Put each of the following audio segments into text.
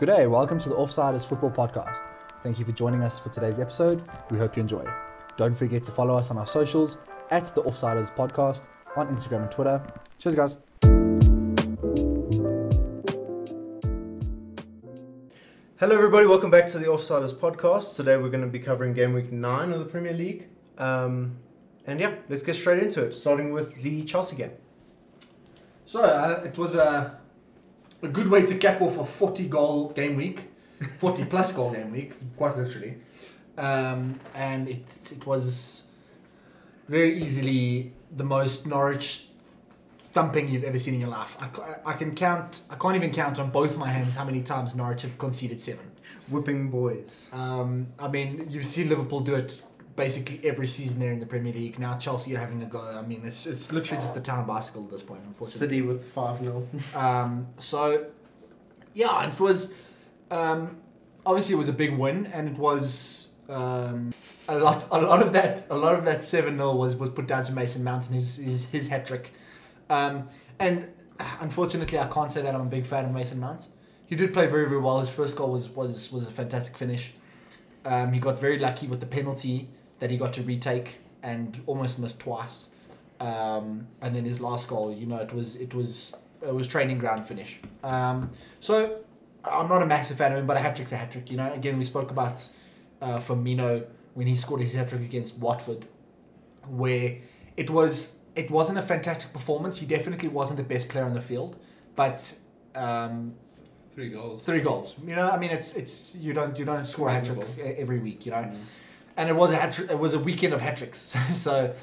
Good day, welcome to the Offsiders Football Podcast. Thank you for joining us for today's episode. We hope you enjoy. Don't forget to follow us on our socials at the Offsiders Podcast on Instagram and Twitter. Cheers, guys. Hello, everybody. Welcome back to the Offsiders podcast. Today, we're going to be covering game week nine of the Premier League. Um, and yeah, let's get straight into it, starting with the Chelsea game. So uh, it was a, a good way to cap off a 40 goal game week, 40 plus goal game week, quite literally. Um, and it, it was very easily the most Norwich thumping you've ever seen in your life. I, I can count, I can't even count on both my hands how many times Norwich have conceded seven. Whipping boys. Um, I mean, you've seen Liverpool do it basically every season they're in the Premier League. Now Chelsea are having a go. I mean, it's, it's literally just the town bicycle at this point, unfortunately. City with 5 0. Um, so, yeah, it was um, obviously it was a big win, and it was um, a lot. A lot of that. A lot of that seven 0 was was put down to Mason Mount and his his, his hat trick. Um, and unfortunately, I can't say that I'm a big fan of Mason Mount. He did play very very well. His first goal was was was a fantastic finish. Um, he got very lucky with the penalty that he got to retake and almost missed twice. Um, and then his last goal, you know, it was it was it was training ground finish. Um, so I'm not a massive fan of him, but a hat trick's a hat trick. You know, again we spoke about uh, Firmino when he scored his hat trick against Watford, where it was it wasn't a fantastic performance. He definitely wasn't the best player on the field, but um, Three goals. three goals. You know, I mean, it's it's you don't you don't score a hat trick every week. You know, Mm. And it was a hat. It was a weekend of hat tricks. so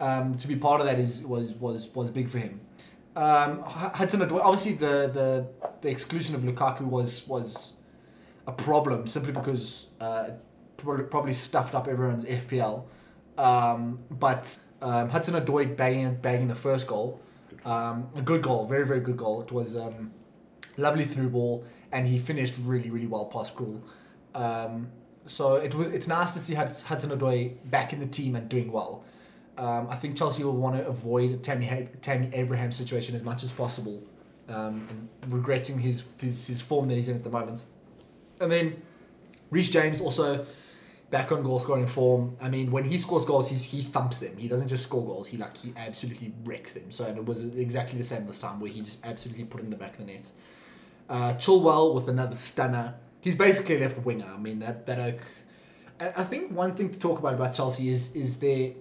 um, to be part of that is was was was big for him. Um, Hudson obviously the, the the exclusion of Lukaku was was a problem simply because uh, probably, probably stuffed up everyone's FPL. Um, but um, Hudson Odoi banging banging the first goal, um, a good goal, very very good goal. It was um, lovely through ball, and he finished really really well past Krul. Um, so it was it's nice to see Hud- Hudson Odoi back in the team and doing well. Um, I think Chelsea will want to avoid Tammy Tammy Abraham's situation as much as possible, um, and regretting his, his his form that he's in at the moment. And then Reece James also back on goal scoring form. I mean, when he scores goals, he's, he thumps them. He doesn't just score goals. He like he absolutely wrecks them. So and it was exactly the same this time, where he just absolutely put in the back of the net. Uh, Chilwell with another stunner. He's basically a left winger. I mean that that oak. I I think one thing to talk about about Chelsea is is their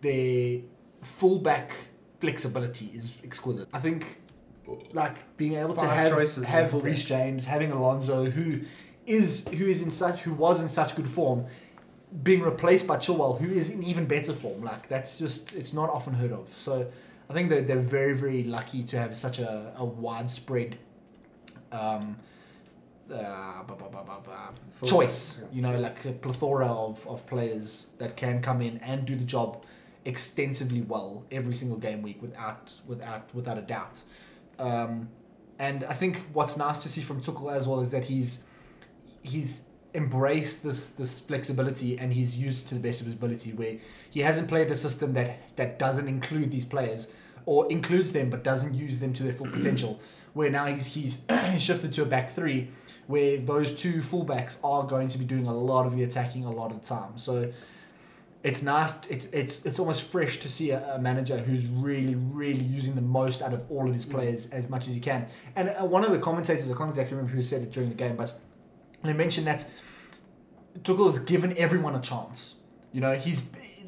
their fullback flexibility is exquisite. I think like being able to have have. Reece James, having Alonso, who is who is in such who was in such good form, being replaced by Chilwell, who is in even better form. Like that's just it's not often heard of. So I think that they're very very lucky to have such a, a widespread um, uh, choice. yeah. You know, like a plethora of, of players that can come in and do the job extensively well every single game week without without without a doubt. Um, and I think what's nice to see from Tuchel as well is that he's he's embraced this this flexibility and he's used it to the best of his ability where he hasn't played a system that that doesn't include these players or includes them but doesn't use them to their full potential where now he's he's shifted to a back three where those two fullbacks are going to be doing a lot of the attacking a lot of the time. So it's nice it's it's it's almost fresh to see a, a manager who's really really using the most out of all of his players as much as he can. And uh, one of the commentators I can't exactly remember who said it during the game but they mentioned that Tuchel has given everyone a chance. You know, he's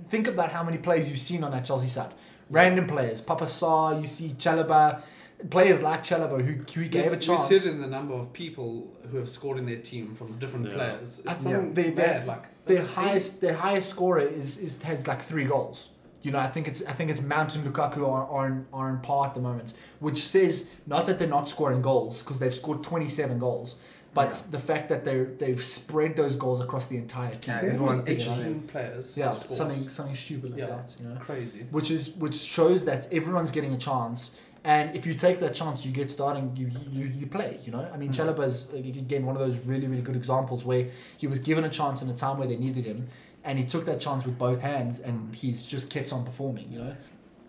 think about how many players you've seen on that Chelsea side. Random players, Papa Sarr, you see Chalobah, players like Chalobah who, who he gave a We chance. sit in the number of people who have scored in their team from different Yeah. players. I think something they- bad. Like their like, highest their highest scorer is, is has like three goals. You know, I think it's I think it's Mount and Lukaku are, are, in, are in par at the moment, which says not that they're not scoring goals because they've scored 27 goals, but the fact that they they've spread those goals across the entire team. Yeah, I think it everyone was pitches 18 in. players. Yeah, something something stupid like Yeah. that. You know, crazy. which is which shows that everyone's getting a chance, and if you take that chance, you get starting. You you, you play. You know, I mean, Mm. Chalobah's uh, again one of those really really good examples where he was given a chance in a time where they needed him, and he took that chance with both hands, and he's just kept on performing. You know,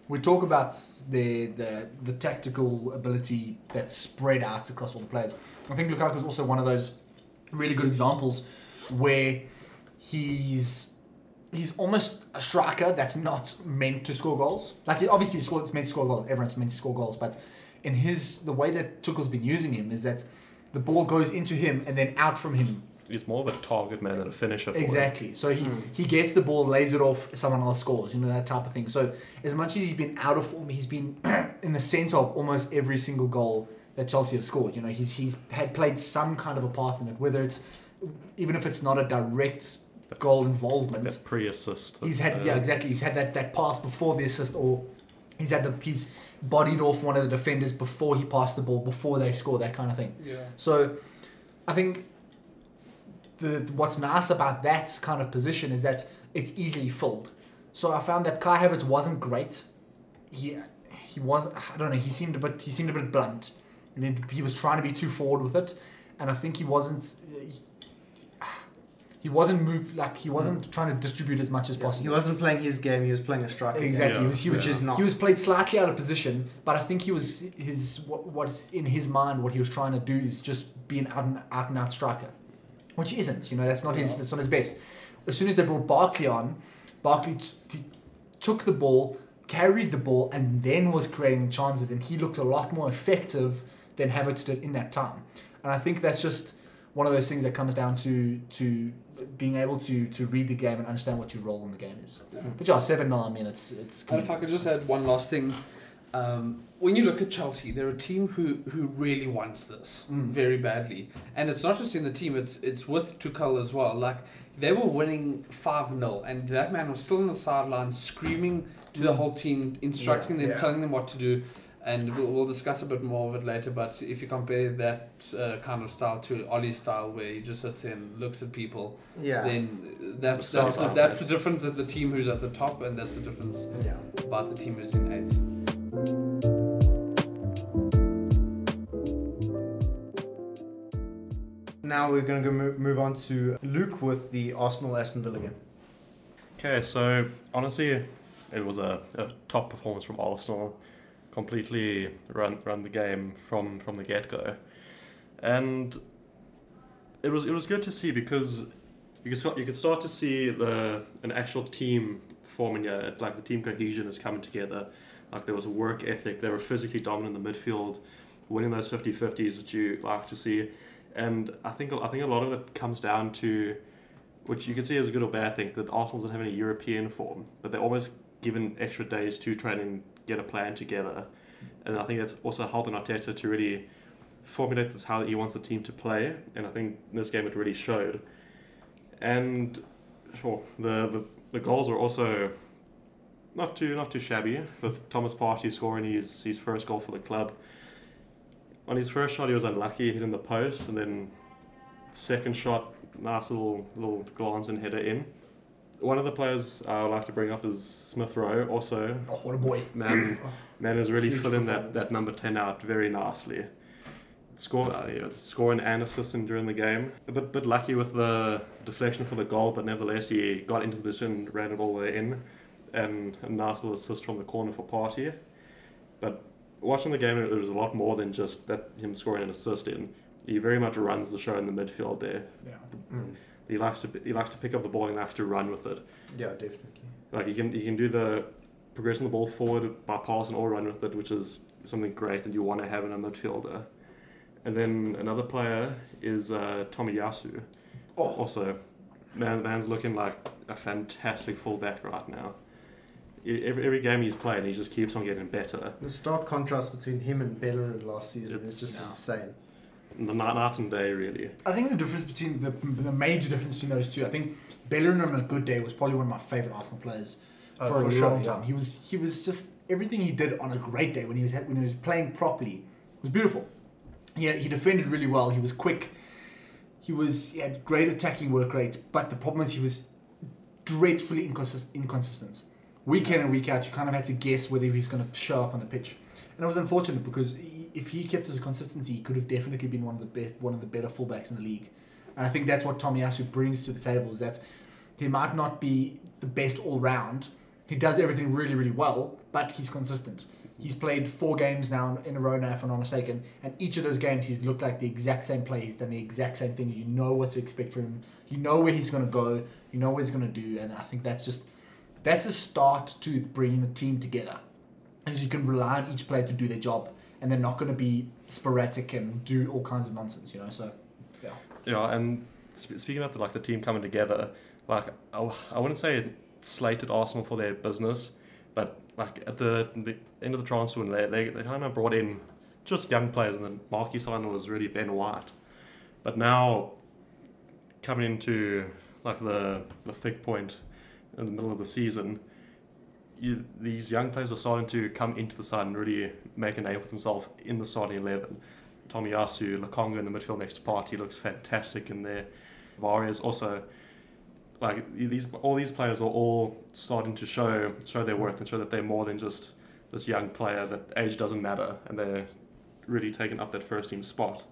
we talk about the, the the tactical ability that's spread out across all the players. I think Lukaku is also one of those really good examples where he's he's almost a striker that's not meant to score goals. Like obviously he's scored- meant to score goals. Everyone's meant to score goals, but in his the way that Tuchel's been using him is that the ball goes into him and then out from him He's more of a target man than a finisher. For him. Exactly. So he, hmm. he gets the ball, lays it off, someone else scores, you know, that type of thing. So as much as he's been out of form, he's been in the centre of almost every single goal that Chelsea have scored. You know, he's he's had played some kind of a part in it, whether it's even if it's not a direct goal involvement. That pre-assist. He's had uh, yeah, exactly. He's had that, that pass before the assist or he's had the he's bodied off one of the defenders before he passed the ball, before they score, that kind of thing. Yeah. So, I think the what's nice about that kind of position is that it's easily filled. So I found that Kai Havertz wasn't great. He he was I don't know. He seemed a bit he seemed a bit blunt. He, he was trying to be too forward with it, and I think he wasn't. He, he wasn't moved like he wasn't hmm. trying to distribute as much as possible. He wasn't playing his game. He was playing a striker. Exactly. Yeah. He was he was Which is not. he was played slightly out of position, but I think he was his what, what in his mind what he was trying to do is just be an out and out, and out striker, which he isn't. You know that's not his that's not his best. As soon as they brought Barkley on, Barkley t- took the ball, carried the ball, and then was creating chances, and he looked a lot more effective than Havertz did in that time. And I think that's just one of those things that comes down to to being able to to read the game and understand what your role in the game is. But yeah, seven nine. I mean, it's it's. And if I could just add one last thing, um, when you look at Chelsea, they're a team who, who really wants this Mm. very badly, and it's not just in the team; it's it's with Tuchel as well. Like they were winning five 0 and that man was still on the sideline screaming to the whole team, instructing them, Yeah. telling them what to do. And we'll, we'll discuss a bit more of it later. But if you compare that uh, kind of style to Ollie's style, where he just sits there and looks at people, Yeah. then that's The that's the, that's the difference at the team who's at the top, and that's the difference yeah. about the team who's in eighth. Now we're going to go move, move on to Luke with the Arsenal Aston Villa game. Okay, so honestly, it was a, a top performance from Arsenal. Completely run run the game from from the get go, and it was it was good to see because you could start, you could start to see the an actual team forming. Yeah, like the team cohesion is coming together. Like there was a work ethic. They were physically dominant in the midfield, winning those 50-50s, which you like to see. And I think I think a lot of it comes down to which you can see as a good or bad thing, that Arsenal doesn't have any European form, but they're almost given extra days to and get a plan together. And I think that's also helping Arteta to really formulate this how he wants the team to play. And I think in this game it really showed. And sure, the, the, the goals were also not too not too shabby, with Thomas Partey scoring his, his first goal for the club. On his first shot he was unlucky, hitting the post, and then second shot nice little little glance and header in. One of the players I would like to bring up is Smith Rowe. Also, Oh, what a boy! man, man is really filling that, that number ten out very nicely. Score, uh, know, scoring and assisting during the game. A bit bit lucky with the deflection for the goal, but nevertheless he got into the position, ran it all the way in, and a nice little assist from the corner for Partey. But watching the game, it was a lot more than just that him scoring an assist in. He very much runs the show in the midfield there. Yeah. He likes to he likes to pick up the ball and likes to run with it. Yeah, definitely. Like you can you can do the progressing the ball forward by passing or run with it, which is something great that you want to have in a midfielder. And then another player is uh, Tomiyasu. Oh. Also, man, the man's looking like a fantastic fullback right now. Every, every game he's playing, he just keeps on getting better. The stark contrast between him and Bellerin last season It's- is just Yeah. insane. The night, night and day, really. I think the difference between the, the major difference between those two, I think Bellerin on a good day was probably one of my favorite Arsenal players Oh, for a for sure, long yeah. time. He was he was just everything he did on a great day when he was when he was playing properly was beautiful. He he defended really well. He was quick. He was he had great attacking work rate, but the problem is he was dreadfully inconsist- inconsistent. Week in and week out, you kind of had to guess whether he's going to show up on the pitch, and it was unfortunate because he, if he kept his consistency, he could have definitely been one of the best, one of the better fullbacks in the league. And I think that's what Tomiyasu brings to the table is that he might not be the best all round, he does everything really, really well, but he's consistent. He's played four games now in a row now, if I'm not mistaken, and each of those games he's looked like the exact same play. He's done the exact same things. You know what to expect from him. You know where he's going to go. You know what he's going to do, and I think that's just that's a start to bringing the team together. As you can rely on each player to do their job, and they're not going to be sporadic and do all kinds of nonsense. You know, so yeah. Yeah, and sp- speaking of the, like the team coming together, like I, w- I wouldn't say it slated Arsenal for their business, but like at the, the end of the transfer window, they, they they kind of brought in just young players, and the marquee signing was really Ben White. But now coming into like the the thick point in the middle of the season, you, these young players are starting to come into the side and really make a name for themselves in the starting eleven. Tommy Yasu, Lokonga in the midfield next to Partey looks fantastic in there. Vargas also like these all these players are all starting to show show their worth and show that they're more than just this young player that age doesn't matter and they're really taking up that first team spot.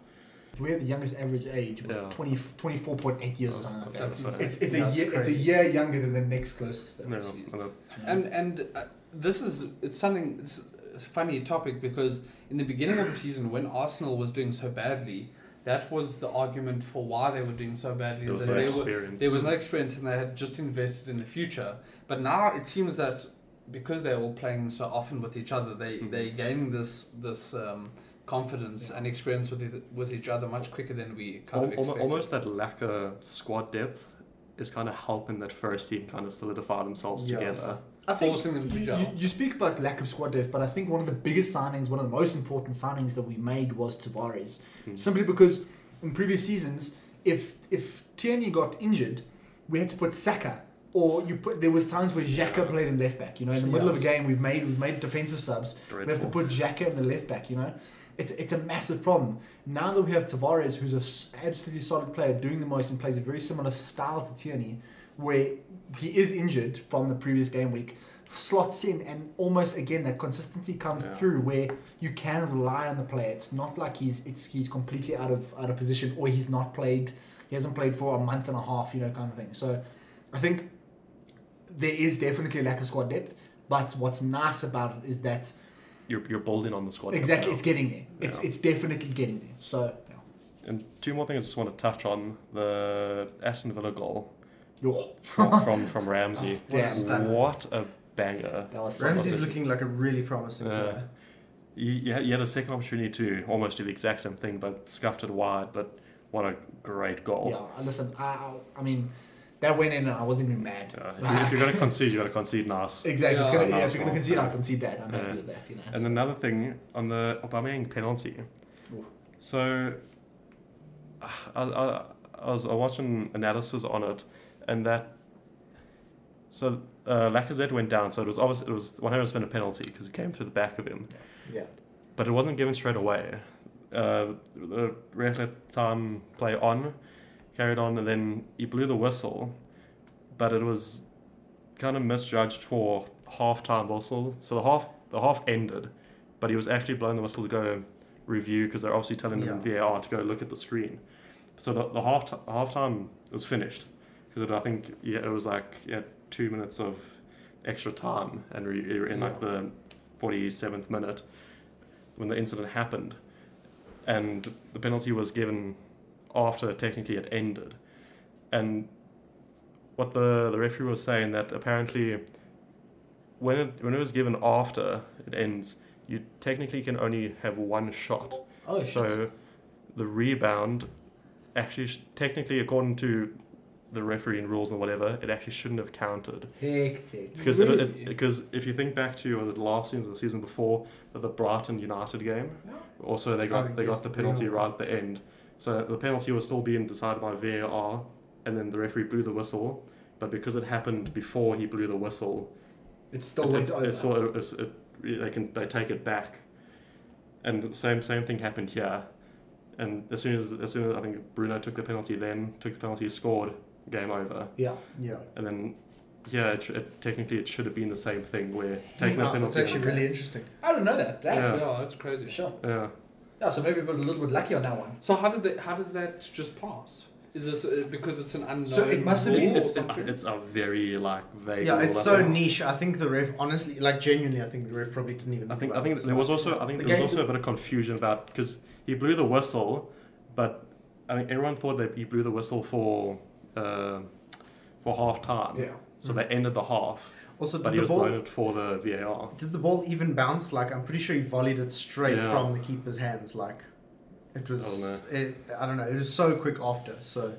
We have the youngest average age was Yeah. 20, 24.8 years or something like that. That's It's, it's, it's, Yeah, a year, it's a year younger than the next closest. No, though. and And and uh, this is it's something it's a funny topic because in the beginning of the season when Arsenal was doing so badly, that was the argument for why they were doing so badly. there is was that no they were, experience. there was no experience and they had just invested in the future. But now it seems that because they're all playing so often with each other, they Mhm. they're gaining this this um, confidence and experience with it, with each other much quicker than we kind Al- of almo- expected. almost that lack of squad depth is kind of helping that first team kind of solidify themselves Yeah. together. I think forcing them to you, you, you speak about lack of squad depth, but I think one of the biggest signings, one of the most important signings that we made was Tavares. Hmm. Simply because in previous seasons, if if Tierney got injured, we had to put Saka. Or you put there was times where Xhaka Yeah. played in left back. You know, in the middle of a game, we've made we've made defensive subs. We have to put Xhaka in the left back. You know, it's it's a massive problem. Now that we have Tavares, who's an absolutely solid player, doing the most and plays a very similar style to Tierney, where he is injured from the previous game week, slots in and almost again that consistency comes Yeah. through where you can rely on the player. It's not like he's it's he's completely out of out of position or he's not played. He hasn't played for a month and a half, you know, kind of thing. So, I think there is definitely a lack of squad depth. But what's nice about it is that You're, you're building on the squad. exactly it's getting there. It's Yeah. it's definitely getting there. So, yeah. And two more things I just want to touch on the Aston Villa goal Yo. from from, from Ramsey. Oh, damn. stunner. what a banger! That was Ramsey's looking like a really promising Yeah. player. You, you had- a second opportunity to almost do the exact same thing, but scuffed it wide. But what a great goal! Yeah, listen, I, I, I mean, that went in and I wasn't even mad. Yeah, if, you, if you're going to concede, you're going to concede nice. Exactly. it's gonna, yeah, if you're going to concede, I'll concede that. I'm happy with that, you know. And so- another thing on the Aubameyang penalty. Oof. So, I, I, I was watching analysis on it, and that. So uh, Lacazette went down, so it was obviously it was 100% a penalty because it came through the back of him, yeah. but it wasn't given straight away. Uh, the ref let time play on, carried on, and then he blew the whistle, but it was kind of misjudged for half time whistle. So the half the half ended, but he was actually blowing the whistle to go review because they're obviously telling him in VAR to go look at the screen. So the, the half t- half time was finished because I think yeah it was like yeah two minutes of extra time and were in like the forty seventh minute when the incident happened, and the penalty was given after technically it ended, and what the the referee was saying that apparently when it when it was given after it ends, you technically can only have one shot. Oh, shit. So the rebound actually sh- technically according to the refereeing rules and whatever, it actually shouldn't have counted Hectic. because it, Really? it, because if you think back to the last season or the season before the, Brighton United game, also they got Oh, they got the penalty. right at the end. So the penalty was still being decided by VAR, and then the referee blew the whistle. But because it happened before he blew the whistle, It's still it, went it, over. it's still it's, it, they can they take it back, and the same same thing happened here. And as soon as as soon as I think Bruno took the penalty, then took the penalty, scored, game over. yeah. Yeah. And then, yeah, it, it, technically it should have been the same thing where taking Wow, the That's penalty. actually really interesting. I don't know that. Damn. Yeah. yeah, that's crazy. Sure. yeah, Yeah, so maybe we got a little bit lucky on that one. So how did they, how did that just pass? Is this uh, because it's an unknown? So it must have been- or It's, it's a very like vague. Yeah, it's so niche. I think the ref, honestly, like genuinely, I think the ref probably didn't even. I think I think it. there was also I think The there was also a bit of confusion about because he blew the whistle, but I think everyone thought that he blew the whistle for uh, for half time. Yeah. So they ended the half, also but did he the was ball blowing for the VAR. did the ball even bounce? Like I'm pretty sure he volleyed it straight Yeah. from the keeper's hands. Like it was. I don't know. It, I don't know. It was so quick after. So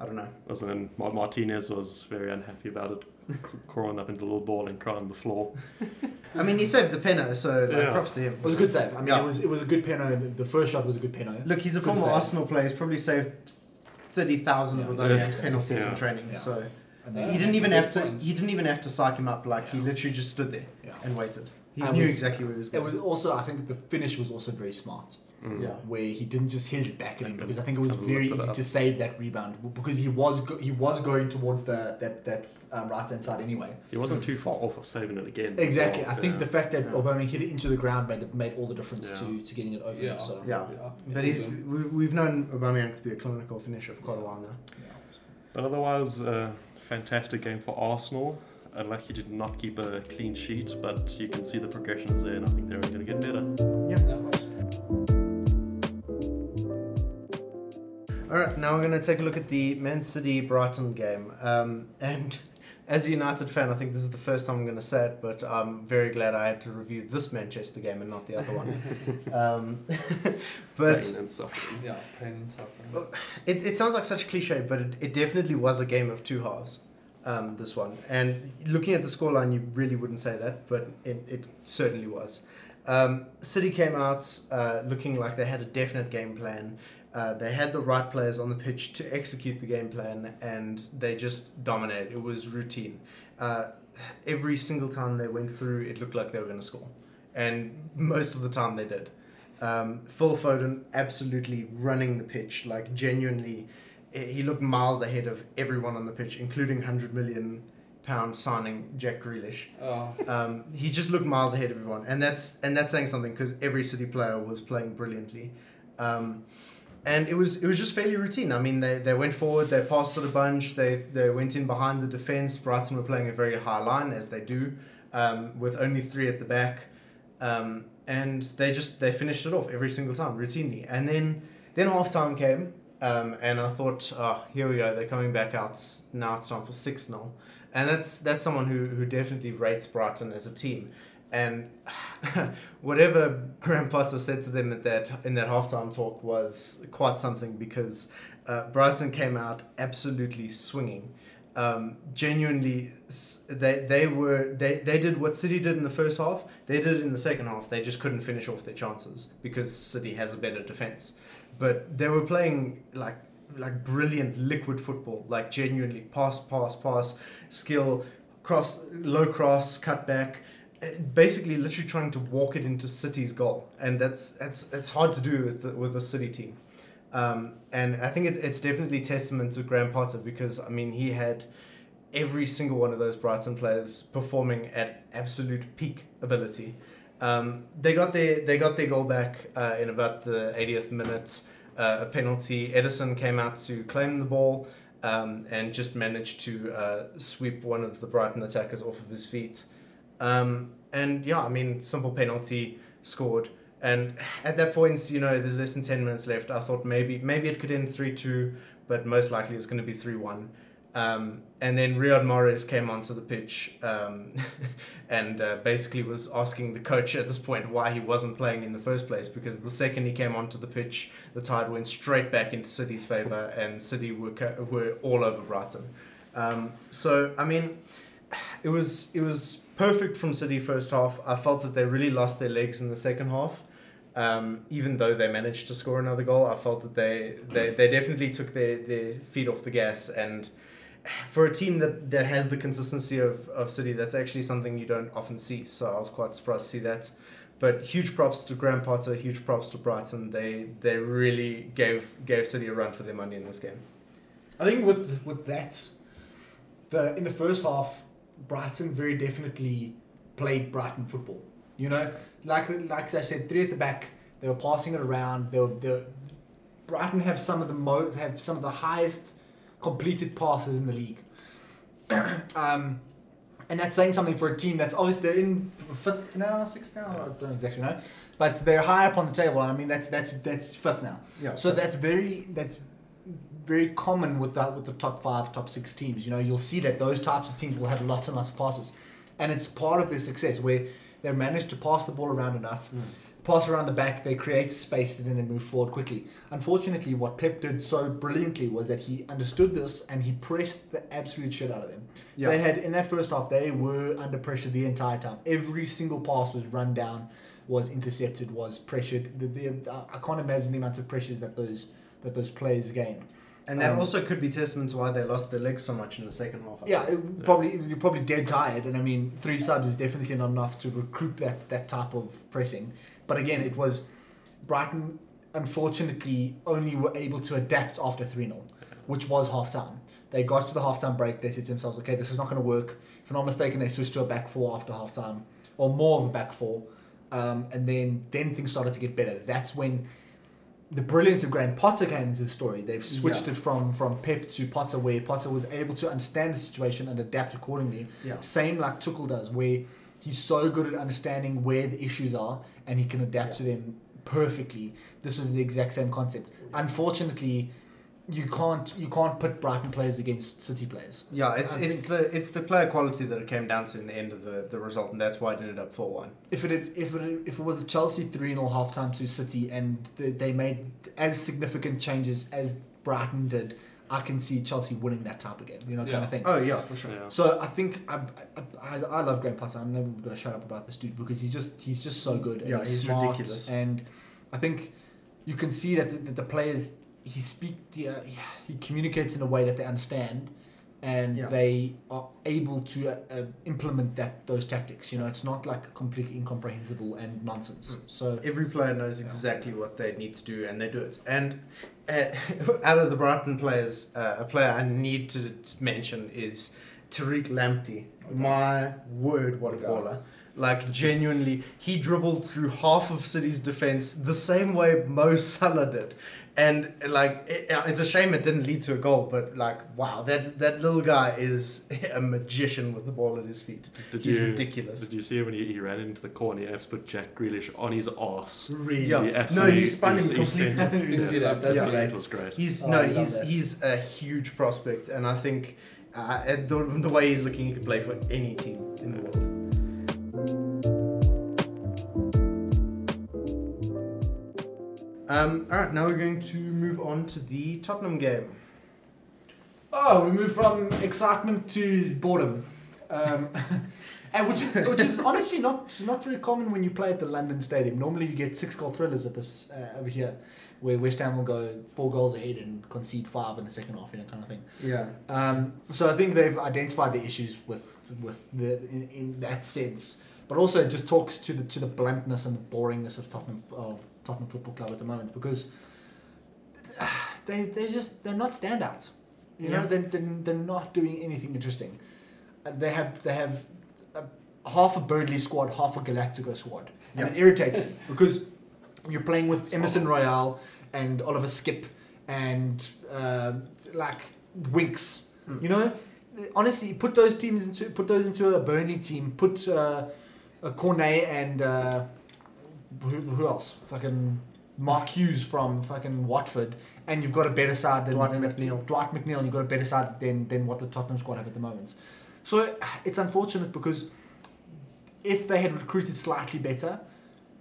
I don't know. And then Mar- Martinez was very unhappy about it, c- crawling up into the little ball and crying on the floor. I mean, he saved the penalty, so like, Yeah. props to him. It was a good save. I mean, Yeah. it was it was a good penno. The, the first shot was a good penno. Look, he's a Good former save. Arsenal player. He's probably saved thirty thousand Yeah, of those penalties yeah. in training. Yeah. So And then, he didn't even have to. Good point. He didn't even have to psych him up. Like he literally just stood there yeah. and waited. He I knew was- exactly where he was going. It was also, I think, the finish was also very smart, Mm. yeah. where he didn't just hit it back at him Okay. because I think it was I've very easy up. to save that rebound because he was go- he was going towards the that that um, right hand side anyway. He wasn't too far off of saving it again. Exactly. well, I think yeah. the fact that Yeah. Aubameyang hit it into the ground made made all the difference Yeah. to, to getting it over. Yeah. So Yeah. Yeah. But he's we've, we've known Aubameyang to be a clinical finisher for quite a while now. yeah. But otherwise, uh, fantastic game for Arsenal. Unlucky to not keep a clean sheet, but you can see the progressions there, and I think they're going to get better. All right, now we're going to take a look at the Man City Brighton game. Um, and as a United fan, I think this is the first time I'm going to say it, but I'm very glad I had to review this Manchester game and not the other one. um, but Pain and suffering. Yeah, pain and suffering. it, it sounds like such a cliche, but it, it definitely was a game of two halves. Um, this one, and looking at the scoreline, you really wouldn't say that, but it, it certainly was. Um, City came out uh, looking like they had a definite game plan. Uh, they had the right players on the pitch to execute the game plan, and they just dominated. It was routine. Uh, every single time they went through, it looked like they were going to score, and most of the time they did. Um, Phil Foden absolutely running the pitch, like genuinely, eh, he looked miles ahead of everyone on the pitch, including hundred million pound signing Jack Grealish. Oh, Um, he just looked miles ahead of everyone, and that's and that's saying something because every City player was playing brilliantly, um, and it was it was just fairly routine. I mean, they, they went forward, they passed it a bunch, they they went in behind the defense. Brighton were playing a very high line as they do, um, with only three at the back, um, and they just they finished it off every single time routinely. And then then half time came, um, and I thought, oh, here we go, they're coming back out. Now it's time for six 0 and that's that's someone who, who definitely rates Brighton as a team. And whatever Graham Potter said to them at that in that halftime talk was quite something because uh, Brighton came out absolutely swinging. Um, genuinely, they they were they, they did what City did in the first half. They did it in the second half. They just couldn't finish off their chances because City has a better defense. But they were playing like like brilliant liquid football, like genuinely pass, pass, pass, skill, cross, low cross, cut back, basically literally trying to walk it into City's goal, and that's that's it's hard to do with the, with the City team. Um, and I think it's, it's definitely testament to Graham Potter because I mean he had every single one of those Brighton players performing at absolute peak ability. Um, they got their they got their goal back uh, in about the 80th minute. Uh, a penalty. Ederson came out to claim the ball um, and just managed to uh, sweep one of the Brighton attackers off of his feet. Um, and yeah, I mean, simple penalty scored. And at that point, you know, there's less than 10 minutes left. I thought maybe maybe it could end 3 2, but most likely it's going to be 3 1. Um, and then Riyad Mahrez came onto the pitch um, and uh, basically was asking the coach at this point why he wasn't playing in the first place because the second he came onto the pitch, the tide went straight back into City's favour and City were, were all over Brighton. Um, so, I mean, it was it was perfect from City first half. I felt that they really lost their legs in the second half. Um, even though they managed to score another goal, I felt that they, they, they definitely took their, their feet off the gas and for a team that, that has the consistency of, of City, that's actually something you don't often see. So I was quite surprised to see that. But huge props to Graham Potter, huge props to Brighton. They they really gave gave City a run for their money in this game. I think with with that, the in the first half, Brighton very definitely played Brighton football. You know, like like I said, three at the back. They were passing it around. They were, they were, Brighton have some of the most have some of the highest completed passes in the league. um, and that's saying something for a team that's obviously they're in fifth now, sixth now. I don't exactly know, but they're high up on the table. I mean, that's that's that's fifth now. Yeah. So that's very that's very common with the with the top five, top six teams. You know, you'll see that those types of teams will have lots and lots of passes, and it's part of their success where they manage to pass the ball around enough, hmm. pass around the back, they create space, and then they move forward quickly. Unfortunately, what Pep did so brilliantly was that he understood this and he pressed the absolute shit out of them. Yeah. They had in that first half, they were under pressure the entire time. Every single pass was run down, was intercepted, was pressured. The, the, I can't imagine the amount of pressures that those that those players gained. And that Um, also could be testament to why they lost their legs so much in the second half. I Yeah, it probably you're probably dead tired, and I mean three subs is definitely not enough to recruit that that type of pressing. But again, it was Brighton. Unfortunately, only were able to adapt after three 0 which was half time. They got to the half time break. They said to themselves, "Okay, this is not going to work." If I'm not mistaken, they switched to a back four after half time, or more of a back four, um, and then then things started to get better. That's when the brilliance of Graham Potter came into the story. They've switched Yeah. it from from Pep to Potter, where Potter was able to understand the situation and adapt accordingly. Yeah. Same like Tuchel does, where he's so good at understanding where the issues are and he can adapt to them perfectly. This was the exact same concept. Unfortunately, you can't you can't put Brighton players against City players. Yeah, it's I it's think- the it's the player quality that it came down to in the end of the, the result, and that's why it ended up four one. If it had, if it if it was a Chelsea three 0 half time to City and the, they made as significant changes as Brighton did, I can see Chelsea winning that type again. You know, kind Yeah. of thing. Oh yeah, for sure. Yeah. So I think I, I, I love Graham Potter. I'm never gonna shut up about this dude because he just he's just so good. And Yeah, he's, he's smart, ridiculous. And I think you can see that the, that the players he speak uh, he communicates in a way that they understand, and Yeah. they are able to uh, uh, implement that those tactics. You know, it's not like completely incomprehensible and nonsense. Mm. So Every player knows exactly what they need to do, and they do it. And uh, out of the Brighton players, uh, a player I need to mention is Tariq Lamptey. My word, what a baller! Like genuinely, he dribbled through half of City's defense the same way Mo Salah did. And like, it, it's a shame it didn't lead to a goal, but like, wow, that that little guy is a magician with the ball at his feet. Did He's you ridiculous. Did you see him when he, he ran into the corner? He put Jack Grealish on his ass Really? He Yeah. No, absolutely- he spun him he- he completely. sent him- You can that. That's yeah, great. Was great. He's Oh, no, he's that. he's a huge prospect, and I think uh, the, the way he's looking, he could play for any team in the world. Um, all right, now we're going to move on to the Tottenham game. Oh, we move from excitement to boredom, um, and which is, which is honestly not not very common when you play at the London Stadium. Normally, you get six goal thrillers at this uh, over here, where West Ham will go four goals ahead and concede five in the second half, you know, kind of thing. Yeah, Um, so I think they've identified the issues with with the in, in that sense, but also it just talks to the to the bluntness and the boringness of Tottenham of Tottenham Football Club at the moment because they they just they're not standouts. You know, they're, they're, they're not doing anything interesting. Uh, They have they have a, half a Burnley squad, half a Galactico squad, and Yeah. it irritates me because you're playing with Emerson Royal and Oliver Skipp and uh, like Winks. Mm. You know, honestly, put those teams into put those into a Burnley team. Put uh, a Cornet and uh, who, who else? Fucking Mark Hughes from fucking Watford, and you've got a better side than Dwight McNeil. Dwight McNeil. You've got a better side than than what the Tottenham squad have at the moment. So it's unfortunate because if they had recruited slightly better,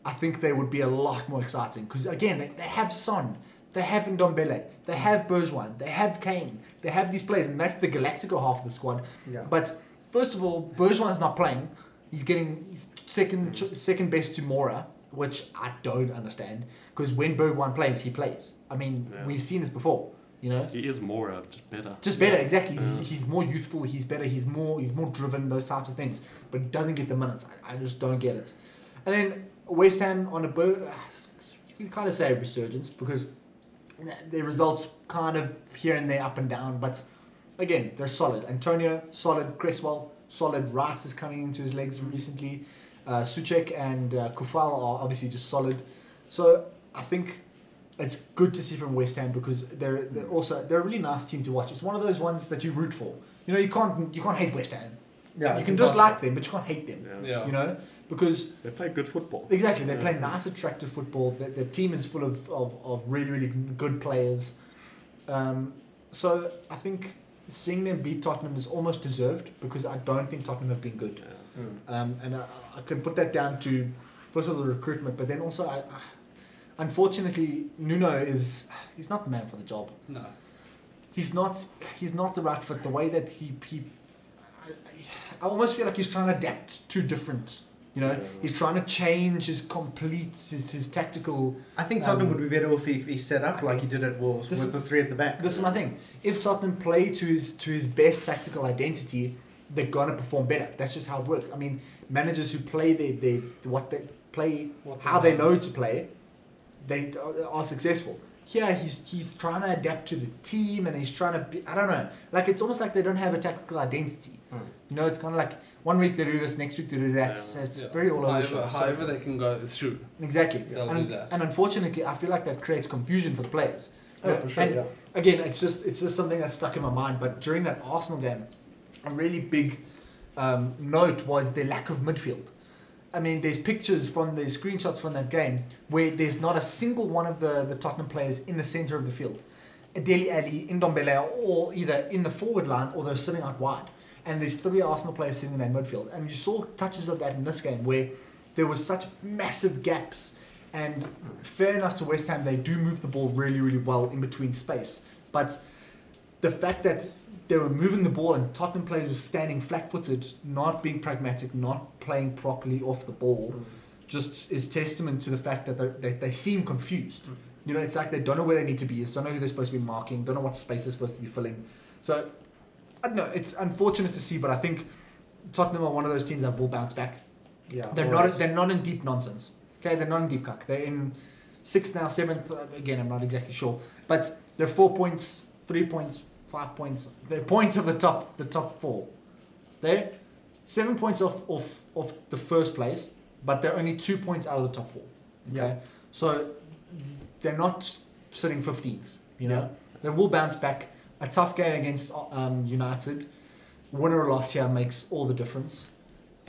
I think they would be a lot more exciting. Because again, they, they have Son, they have Ndombele, they mm. have Bergwijn, they have Kane, they have these players, and that's the Galactico half of the squad. yeah. But first of all, Bergwijn's not playing. He's getting second second best to Moura, which I don't understand. Because when Bergwijn plays, he plays. I mean, Yeah. we've seen this before. You know, He is more uh, just better. just better, exactly. Yeah. He's, he's more youthful. He's better. He's more. He's more driven. Those types of things. But he doesn't get the minutes. I, I just don't get it. And then West Ham on a boat. You can kind of say a resurgence because their results kind of here and there, up and down. But again, they're solid. Antonio solid. Cresswell solid. Rice is coming into his legs recently. Uh, Souček and uh, Coufal are obviously just solid. So I think it's good to see from West Ham because they're they're also they're a really nice team to watch. It's one of those ones that you root for. You know, you can't you can't hate West Ham. Yeah, you can impossible. dislike them, but you can't hate them. Yeah. Yeah. You know, because They play good football. exactly they Yeah. play nice, attractive football. The, the team is full of, of, of really really good players. Um, so I think seeing them beat Tottenham is almost deserved because I don't think Tottenham have been good. Yeah. Mm. Um, and I, I can put that down to first of all the recruitment, but then also I, I, unfortunately Nuno is he's not the man for the job. No. He's not he's not the right fit. The way that he he, I, I almost feel like he's trying to adapt to different. You know, Yeah. he's trying to change his complete his, his tactical. I think Tottenham Um, would be better off if he set up like he did at Wolves with is- the three at the back. This is my thing. If Tottenham play to his to his best tactical identity, they're gonna perform better. That's just how it works. I mean, managers who play they they what they play What how they they know to play, they are successful. Here, he's he's trying to adapt to the team, and he's trying to be. I don't know. Like it's almost like they don't have a tactical identity. Mm. You know, it's kind of like one week they do this, next week they do that. Yeah. So it's Yeah. very all over the However. So- however they can go through. exactly. they'll and, do that. and unfortunately, I feel like that creates confusion for players. Oh, You for sure, and yeah. again, it's just it's just something that's stuck in my mind. But during that Arsenal game, a really big um, note was their lack of midfield. I mean, there's pictures from the screenshots from that game where there's not a single one of the, the Tottenham players in the centre of the field. Dele Alli, Ndombele are all either in the forward line or they're sitting out wide. And there's three Arsenal players sitting in that midfield. And you saw touches of that in this game where there was such massive gaps. And fair enough to West Ham, they do move the ball really, really well in between space. But the fact that they were moving the ball and Tottenham players were standing flat-footed, not being pragmatic, not playing properly off the ball, just is testament to the fact that they, they seem confused. You know, it's like they don't know where they need to be, don't know who they're supposed to be marking, don't know what space they're supposed to be filling. So, I don't know, it's unfortunate to see, but I think Tottenham are one of those teams that will bounce back. Yeah, They're always. not. They're not in deep nonsense. Okay, they're not in deep cuck. They're in sixth now, seventh. uh, Again, I'm not exactly sure, but they're four points, three points, five points. They're points of the top, the top four. They're seven points off off off the first place, but they're only two points out of the top four. Okay, Yeah. so they're not sitting 15th. You know, Yeah. they will bounce back. A tough game against um, United. Winner or loss here makes all the difference.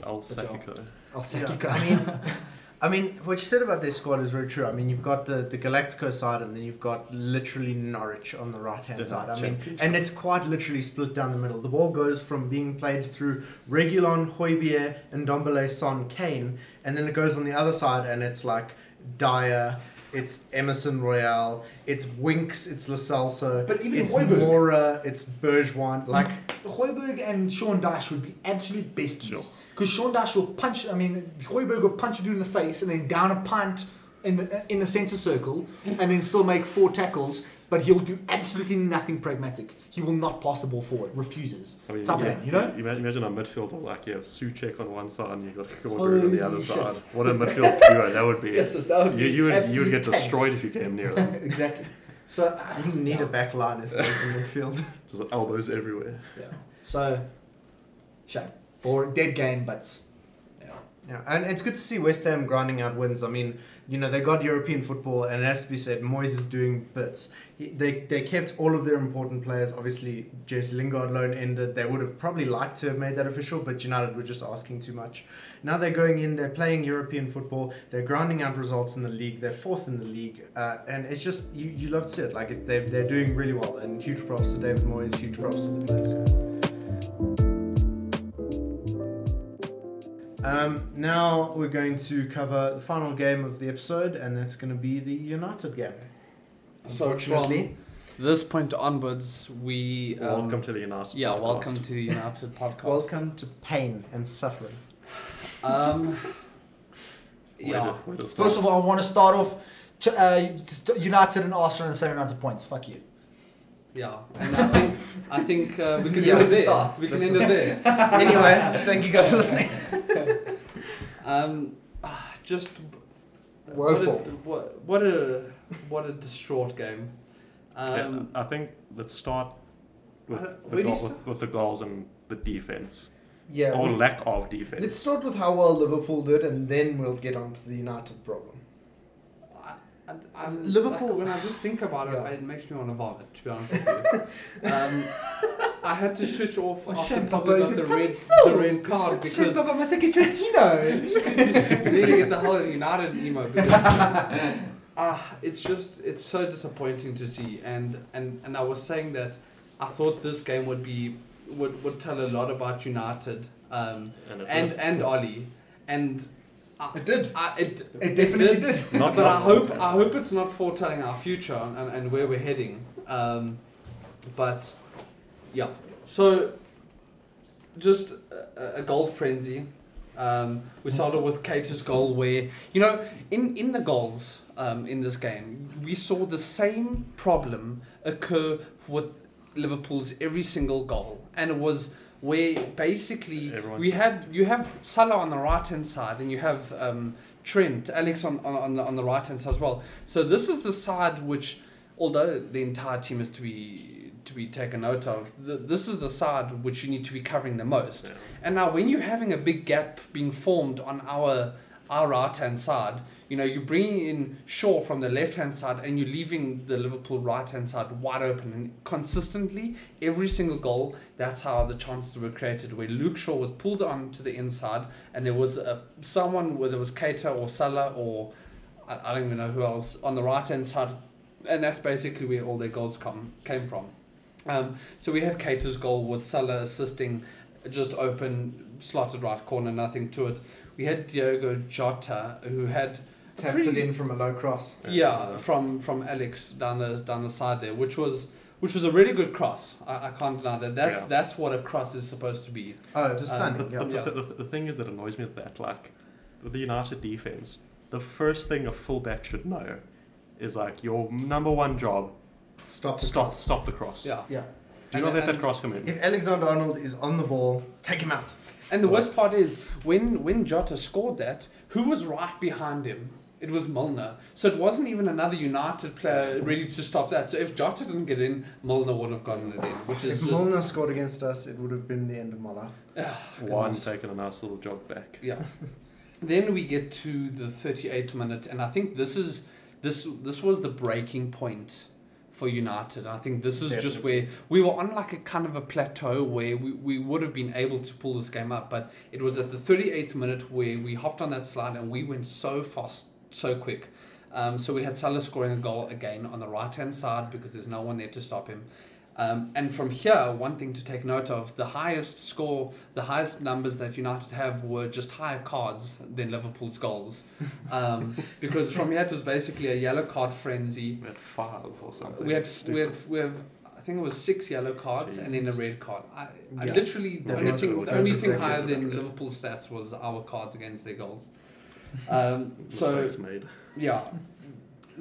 Al Good job. Sakiko. I'll say Yeah. I mean, I mean, what you said about their squad is very true. I mean, you've got the, the Galactico side, and then you've got literally Norwich on the right hand side. I mean, and it's quite literally split down the middle. The ball goes from being played through Reguilón, Højbjerg, and Ndombele, Son, Kane, and then it goes on the other side, and it's like Dier, it's Emerson Royal, it's Winks, it's Lo Celso, But even it's Højbjerg. Moura, it's Bergwijn. Like, Højbjerg and Sean Dyche would be absolute Sure. Besties. Because Sean Dyche will punch, I mean, Højbjerg will punch a dude in the face and then down a punt in the, in the centre circle and then still make four tackles, but he'll do absolutely nothing pragmatic. He will not pass the ball forward, refuses. I mean, Type of yeah, you know? Imagine, imagine a midfielder like you have Souček on one side and you've got Højbjerg on the other shit. side. What a midfield duo that would be. Yes, that would you, be you would you would get tanks. destroyed if you came near them. exactly. So, you didn't need a back line if there's the midfield. Just elbows everywhere. Yeah. So, shame. Or dead game, but yeah. Yeah, and it's good to see West Ham grinding out wins. I mean, you know, they got European football, and it has to be said, Moyes is doing bits. He, they, they kept all of their important players. Obviously, Jesse Lingard loan ended. They would have probably liked to have made that official, but United were just asking too much. Now they're going in, they're playing European football, they're grinding out results in the league, they're fourth in the league, uh, and it's just, you, you love to see it. Like, it, they're, they're doing really well, and huge props to David Moyes, huge props to the players. Um, now we're going to cover the final game of the episode, and that's going to be the United game. So from this point onwards, we um, welcome to the United. Yeah, podcast. welcome to the United podcast. welcome to pain and suffering. Um, yeah. to- where to start? First of all, I want to start off Ch- uh, United and Arsenal in the same amount of points. Fuck you. Yeah, and I think I think uh, we can Yeah, end it there. We can end it there. anyway, thank you guys for listening. Um, just Woeful. What a, what, what a what a distraught game. Okay, Um, I think let's start with the, where goal, start? with, with the goals and the defense Yeah, or we- lack of defense. let's start with how well Liverpool did, and then we'll get on to the United problem. And, and Liverpool- like, when I just think about it, Yeah. it makes me want to vomit. To be honest with you, um, I had to switch off Oh, after shit, probably got the tell me red, so. the red card Shit, because Papa, must I get you an Eno? then you get the whole United emo because ah, it's just it's so disappointing to see. And and and I was saying that I thought this game would be would would tell a lot about United um, And, it and will. and Ollie, and I, It did. I, it It definitely did. Not- but I hope I hope it's not foretelling our future and, and where we're heading. Um, but yeah, so just a, a goal frenzy. Um, we started with Keita's goal, where you know in in the goals um, in this game we saw the same problem occur with Liverpool's every single goal, and it was where basically Everyone we had you have Salah on the right hand side and you have um, Trent, Alex on, on, on the on the right hand side as well. So this is the side which, although the entire team is to be to be taken note of, th- this is the side which you need to be covering the most. Yeah. And now when you're having a big gap being formed on our our right hand side, you know, you're bringing in Shaw from the left hand side and you're leaving the Liverpool right hand side wide open. And consistently, every single goal, that's how the chances were created. Where Luke Shaw was pulled on to the inside and there was a, someone, whether it was Keita or Salah or I, I don't even know who else, on the right hand side. And that's basically where all their goals come came from. Um, so we had Keita's goal with Salah assisting, just open, slotted right corner, nothing to it. We had Diogo Jota, who had tapped Pretty- it in from a low cross. yeah, from from Alex down the down the side there, which was which was a really good cross. I, I can't deny that. That's Yeah. that's what a cross is supposed to be. Oh, just Um, stunning. But, yeah. but Yeah. the, the, the thing is that annoys me with that, like, the United defense, the first thing a fullback should know is like your number one job: Stop. the stop, cross. stop the cross. Yeah. Yeah. Do And- not let that cross come in. If Alexander Arnold is on the ball, take him out. And the worst part is when when Jota scored that, who was right behind him? It was Milner. So it wasn't even another United player ready to stop that. So if Jota didn't get in, Milner would have gotten it in, which is If just Milner scored against us, it would have been the end of my life. Ah, One goodness. taking a nice little jog back. Yeah. then we get to the 38th minute, and I think this is this this was the breaking point for United. I think this is just where we were on like a kind of a plateau where we, we would have been able to pull this game up, but it was at the 38th minute where we hopped on that slide and we went so fast, so quick. Um, so we had Salah scoring a goal again on the right hand side because there's no one there to stop him. Um, and from here, one thing to take note of: the highest score, the highest numbers that United have were just higher cards than Liverpool's goals, um, because from here it was basically a yellow card frenzy. We had five or something. We had we had we have I think it was six yellow cards and then a red card. I, I literally the That only thing the only was thing higher what than I. Liverpool's stats was our cards against their goals. Um, so Mistakes made. yeah.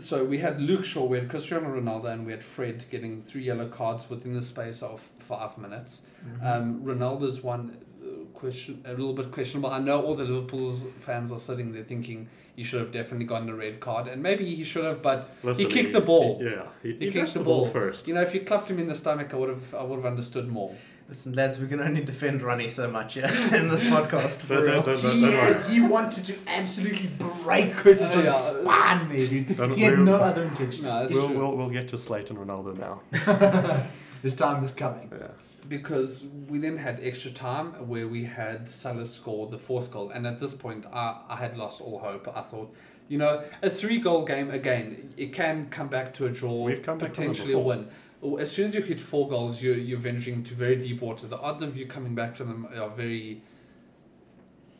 So we had Luke Shaw, we had Cristiano Ronaldo, and we had Fred getting three yellow cards within the space of five minutes. Mm-hmm. Um, Ronaldo's one uh, question a little bit questionable. I know all the Liverpool's fans are sitting there thinking he should have definitely gotten a red card, and maybe he should have, but Listen, kicked the ball. he- yeah, he, He he, kicked kicked the the ball ball. first. you know if you clapped him in the stomach, I would have I would have understood more. Listen, lads, we can only defend Ronnie so much yeah, in this podcast. For Don't, real. don't, don't, He, don't worry. he wanted to absolutely break Curtis Oh, Jones' yeah. spine there, dude. Don't- He had we'll- no other intention. No, We'll, true. we'll, we'll get to Slate and Ronaldo now. His time is coming. Yeah. because we then had extra time where we had Salah score the fourth goal, and at this point, I, I had lost all hope. I thought, you know, a three goal game again, it can come back to a draw, We've come back potentially a win. Or As soon as you hit four goals, you're, you're venturing into very deep water. The odds of you coming back to them are very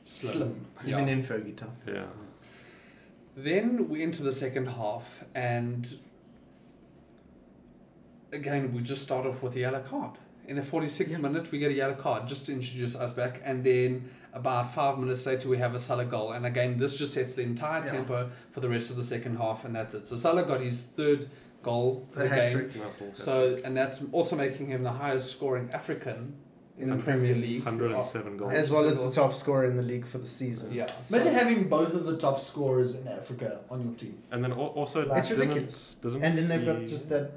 slim. Slim. Yeah. Even in Fergie time. Yeah. Then we enter the second half, and again, we just start off with a yellow card. In the 46th Yeah. minute, we get a yellow card just to introduce us back, and then about five minutes later, we have a Salah goal. And again, this just sets the entire Yeah. tempo for the rest of the second half, and that's it. So Salah got his third goal for The the, game. trick. So, and that's also making him the highest scoring African in, In the the Premier Premier League. 107 goals. As well as the top scorer in the league for the season. Yeah. so- Imagine having both of the top scorers in Africa on your team. And then al- also, It's didn't, ridiculous. Didn't And then they've got just that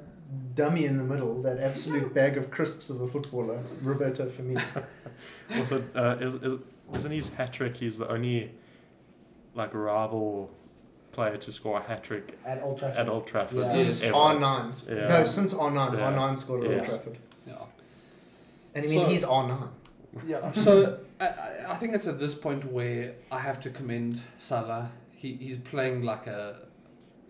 dummy in the middle, that absolute bag of crisps of a footballer, Roberto Firmino. Also, uh, is, is, isn't his hat trick? He's the only like rival player to score a hat trick At Old Trafford. at Old Trafford Yeah. Since ever. R9. Yeah. No, since R9. Yeah. R9 scored at Yeah. Old Trafford. Yeah. And I mean, So- he's R9. Yeah. So I, I- I think it's at this point where I have to commend Salah. He he's playing like a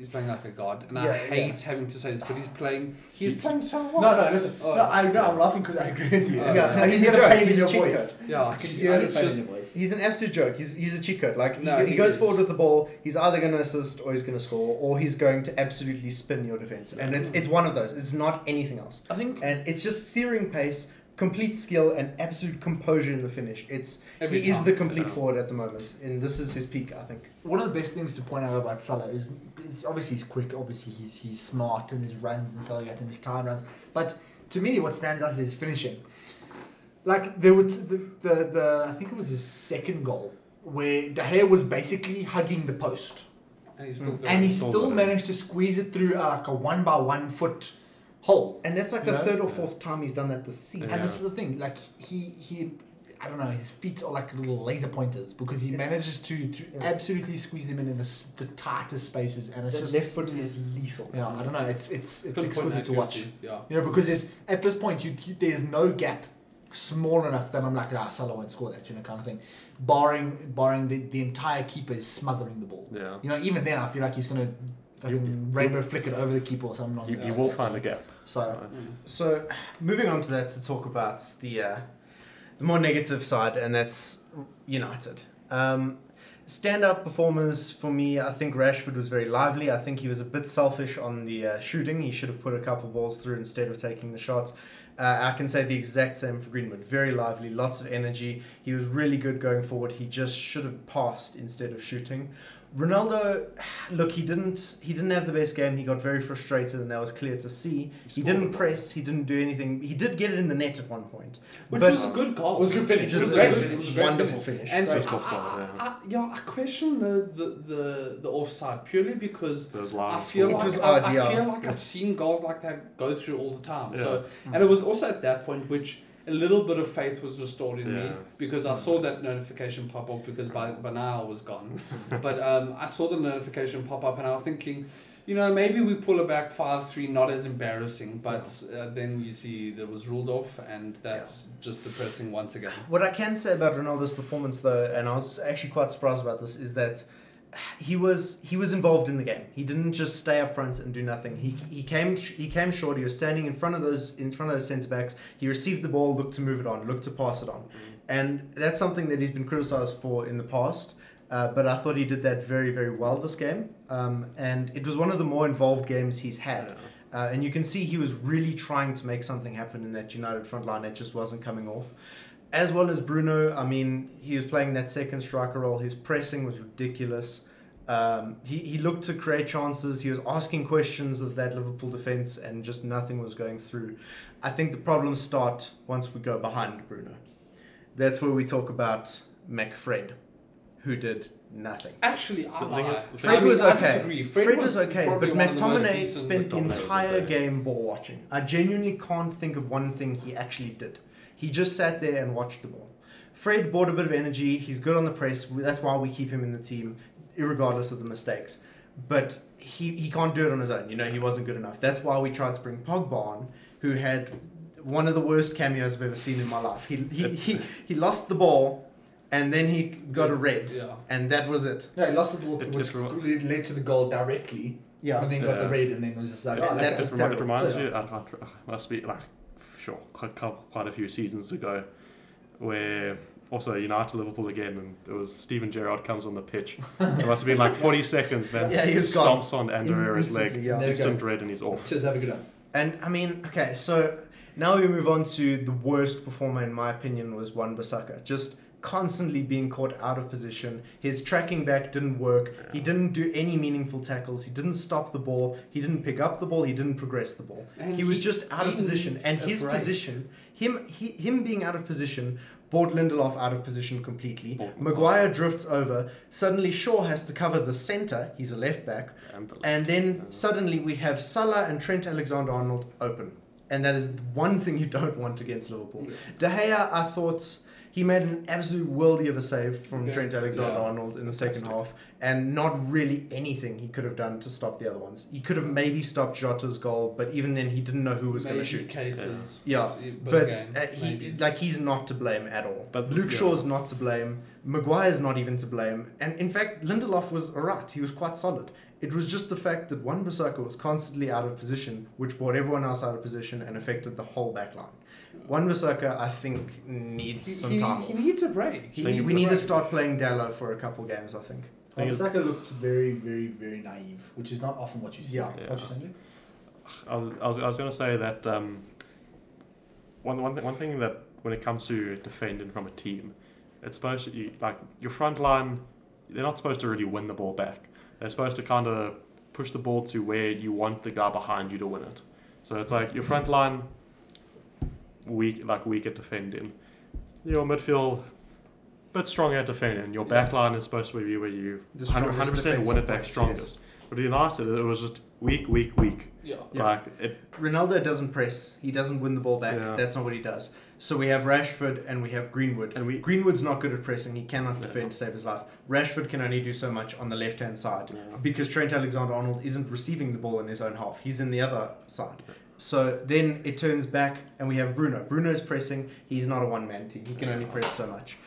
he's playing like a god, and I Yeah, hate having to say this, but he's playing he's playing so well. No, no, listen. Oh. No, I know. I'm laughing because I agree with you. Oh, yeah, yeah. no, He's he's a got joke, a pain he's a your cheat voice. Yeah, I can hear the just- in your. He's an absolute joke. He's, he's a cheat code. Like, he, No, he, he goes is. forward with the ball, he's either going to assist or he's going to score, or he's going to absolutely spin your defense. And it's, it's one of those. It's not anything else. I think And it's just searing pace, complete skill, and absolute composure in the finish. It's Every He is the complete Yeah. forward at the moment. And this is his peak, I think. one of the best things to point out about Salah is is obviously he's quick, obviously he's he's smart and his runs and stuff like that, and his time runs. But to me, what stands out is his finishing. Like there was the, the, the I think it was his second goal where De Gea was basically hugging the post, and he's still Mm. and he Still still got it. managed to squeeze it through uh, like a one by one foot hole. And that's like the Yeah. third or fourth time he's done that this season. And this is the thing, like he he, I don't know, his feet are like little laser pointers because he manages to, to Yeah. absolutely squeeze them in in the, the tightest spaces, and it's That just left foot is lethal. yeah, I don't know, it's it's it's Pinpoint exquisite to watch. Yeah. You know, because there's, at this point, you, you there's no gap small enough that I'm like, ah, Salah won't score that, you know, kind of thing. Barring barring the, the entire keeper is smothering the ball. Yeah. You know, even then, I feel like he's gonna fucking rainbow flick it over the keeper or something. You, nonsense you like will that. find a gap. So Mm. So, moving on to that to talk about the uh, the more negative side, and that's United. Um, standout performers for me, I think Rashford was very lively. I think he was a bit selfish on the uh, shooting. He should have put a couple balls through instead of taking the shots. Uh, I can say the exact same for Greenwood. Very lively, lots of energy. He was really good going forward. He just should have passed instead of shooting. Ronaldo, look, he didn't he didn't have the best game. He got very frustrated, and that was clear to see. He scored didn't press. He didn't do anything. He did get it in the net at one point, Which But- was a good goal. It was a good finish. It was It was a great good- finish. It was a great wonderful finish. finish. And Just I, offside, I, yeah. I, yeah, I question the, the, the, the offside purely because I feel like was I, odd, I yeah. feel like I've seen goals like that go through all the time. So Mm. and it was also at that point which a little bit of faith was restored in me because I saw that notification pop up because by, by now I was gone. but um, I saw the notification pop up and I was thinking, you know, maybe we pull it back 5 3, not as embarrassing. But uh, then you see that was ruled off and that's just depressing once again. What I can say about Ronaldo's performance, though, and I was actually quite surprised about this, is that he was he was involved in the game. He didn't just stay up front and do nothing. He, he came he came short. He was standing in front of those in front of those centre backs. He received the ball, looked to move it on, looked to pass it on, and that's something that he's been criticised for in the past. Uh, but I thought he did that very very well this game, um, and it was one of the more involved games he's had. Uh, and you can see he was really trying to make something happen in that United front line. It just wasn't coming off. As well as Bruno, I mean, he was playing that second striker role. His pressing was ridiculous. Um, he, he looked to create chances. He was asking questions of that Liverpool defence, and just nothing was going through. I think the problems start once we go behind Bruno. That's where we talk about McFred, who did nothing. Actually, I So the lie. Fred I mean, was I okay. disagree. Fred, was, okay, probably but one of the McTominay spent the entire game ball watching. I genuinely can't think of one thing he actually did. He just sat there and watched the ball. Fred brought a bit of energy. He's good on the press. That's why we keep him in the team, regardless of the mistakes. But he, he can't do it on his own. You know, he wasn't good enough. That's why we tried to bring Pogba on, who had one of the worst cameos I've ever seen in my life. He, he, he, he lost the ball, and then he got a red, Yeah. and that was it. no, he lost the ball, It- which it re- led led to the goal directly. Yeah, and then got the red, and then was just like, Yeah, oh, that that's was It, remi- terrible. it reminds Yeah. you, I, I, must be like, sure, quite, quite a few seasons ago, where also United Liverpool again, and it was Steven Gerrard comes on the pitch. It must have been like 40 seconds, man. Yeah, he was gone. stomps on Andorra's leg, yeah. There we go. instant red, and he's off. Just have a good one. And I mean, okay, so now we move on to the worst performer, in my opinion, was Wan Bissaka. Just constantly being caught out of position. His tracking back didn't work. He didn't do any meaningful tackles. He didn't stop the ball. He didn't pick up the ball. He didn't progress the ball. And he was just out of position. And his break. position, him, he, him being out of position, brought Lindelof out of position completely. Brought Maguire drifts over. Suddenly, Shaw has to cover the centre. He's a left back. And, the And then Yeah. suddenly we have Salah and Trent Alexander Arnold open. And that is the one thing you don't want against Liverpool. De Gea, I thought He made an absolute worldie of a save from Yes, Trent Alexander-Arnold in the second Fantastic. half, and not really anything he could have done to stop the other ones. He could have maybe stopped Jota's goal, but even then, he didn't know who was going to Maybe shoot. Keita's Yeah, was a But again, uh, he, maybe. like, he's not to blame at all. But- Luke yeah. Shaw's not to blame. Maguire's not even to blame. And in fact, Lindelof was alright. He was quite solid. It was just the fact that Wan Bissaka was constantly out of position, which brought everyone else out of position and affected the whole back line. Wan Bissaka, I think, needs he, some he, time. he off. needs a break. He Thing We a need to start playing Dalot for a couple games, I think. Thing is- Saka looked very, very, very naive, which is not often what you see. Yeah. What you saying? Luke? I was, I was, I was going to say that um, one, one, th- one thing that when it comes to defending from a team, it's supposed to, you, like, your front line, they're not supposed to really win the ball back. They're supposed to kind of push the ball to where you want the guy behind you to win it. So it's like your front line, weak, like weak at defending. Your midfield, bit stronger at defending. Your back line is supposed to be where you 100 percent win it back points, strongest. But with United, it was just weak, weak, weak. Yeah. Yeah. Like it, Ronaldo doesn't press. He doesn't win the ball back. Yeah. That's not what he does. So we have Rashford and we have Greenwood. and we Greenwood's not good at pressing. He cannot Yeah. defend to save his life. Rashford can only do so much on the left hand side Yeah. because Trent Alexander Arnold isn't receiving the ball in his own half. He's in the other side. So then it turns back and we have Bruno. Bruno's pressing. He's not a one man team. He can only press so much.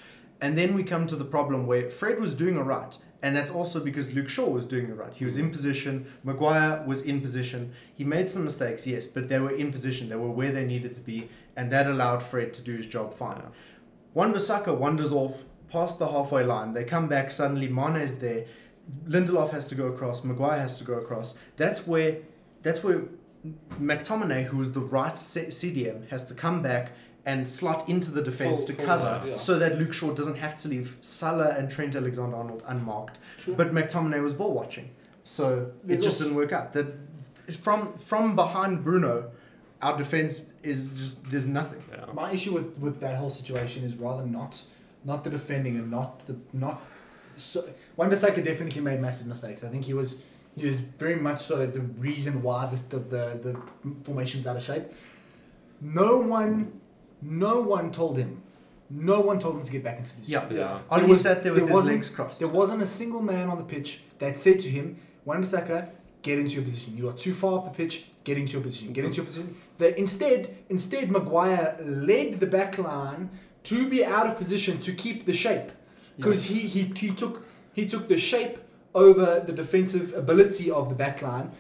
And then we come to the problem where Fred was doing all right. And that's also because Luke Shaw was doing it right. He was in position. Maguire was in position. He made some mistakes, yes, but they were in position. They were where they needed to be. And that allowed Fred to do his job fine. Yeah. Wan Bissaka wanders off past the halfway line. They come back. Suddenly, Mane's there. Lindelof has to go across. Maguire has to go across. That's where, that's where McTominay, who was the right CDM, has to come back and slot into the defense Full- to full cover, line, yeah. so that Luke Shaw doesn't have to leave Salah and Trent Alexander-Arnold unmarked. But McTominay was ball watching, so There's it just also- didn't work out. That from from behind Bruno, our defense is just there's nothing. yeah. My issue with, with that whole situation is rather not not the defending and not the not so Wan Bissaka definitely made massive mistakes. I think he was he was very much so the reason why the the, the, the formation was out of shape. No one no one told him. No one told him to get back into position. Yeah, Yeah. Ollie There was- sat there with there his wasn't- legs crossed. There wasn't a single man on the pitch that said to him, Wan Bissaka, get into your position. You are too far up the pitch, get into your position, get into your position. That instead, instead Maguire led the back line to be out of position to keep the shape. Because he, he, he took he took the shape over the defensive ability of the backline,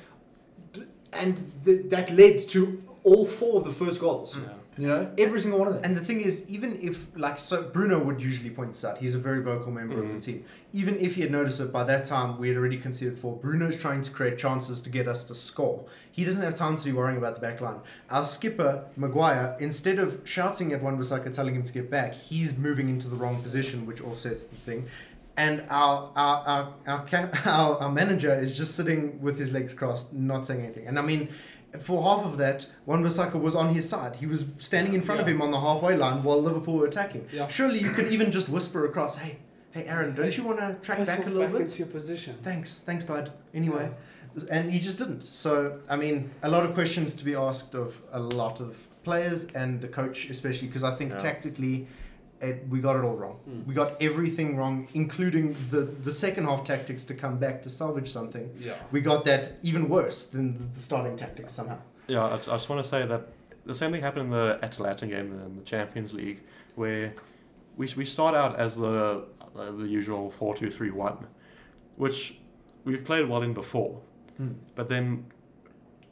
and th- that led to all four of the first goals. Mm. Yeah. You know, every single one of them. And the thing is, even if like so, Bruno would usually point this out. He's a very vocal member of Mhm. the team. Even if he had noticed it by that time, we had already conceded four. Bruno's trying to create chances to get us to score. He doesn't have time to be worrying about the back line. Our skipper Maguire, instead of shouting at Wan Bissaka, telling him to get back, he's moving into the wrong position, which offsets the thing. And our our our our, our, our manager is just sitting with his legs crossed, not saying anything. And I mean. For half of that, Wan Bissaka was on his side. He was standing in front of him on the halfway line while Liverpool were attacking. Yeah. Surely you could even just whisper across, "Hey, hey, Aaron, don't you want to track back a little back bit?" into your position. Thanks, thanks, bud. Anyway, and he just didn't. So I mean, a lot of questions to be asked of a lot of players and the coach, especially because I think Yeah. tactically, it, we got it all wrong. Mm. We got everything wrong, including the the second half tactics to come back to salvage something. Yeah. We got that even worse than the starting tactics somehow. Yeah, I, I just want to say that the same thing happened in the Atalanta game in the Champions League, where we, we start out as the uh, the usual four two three one, which we've played well in before, Hmm. but then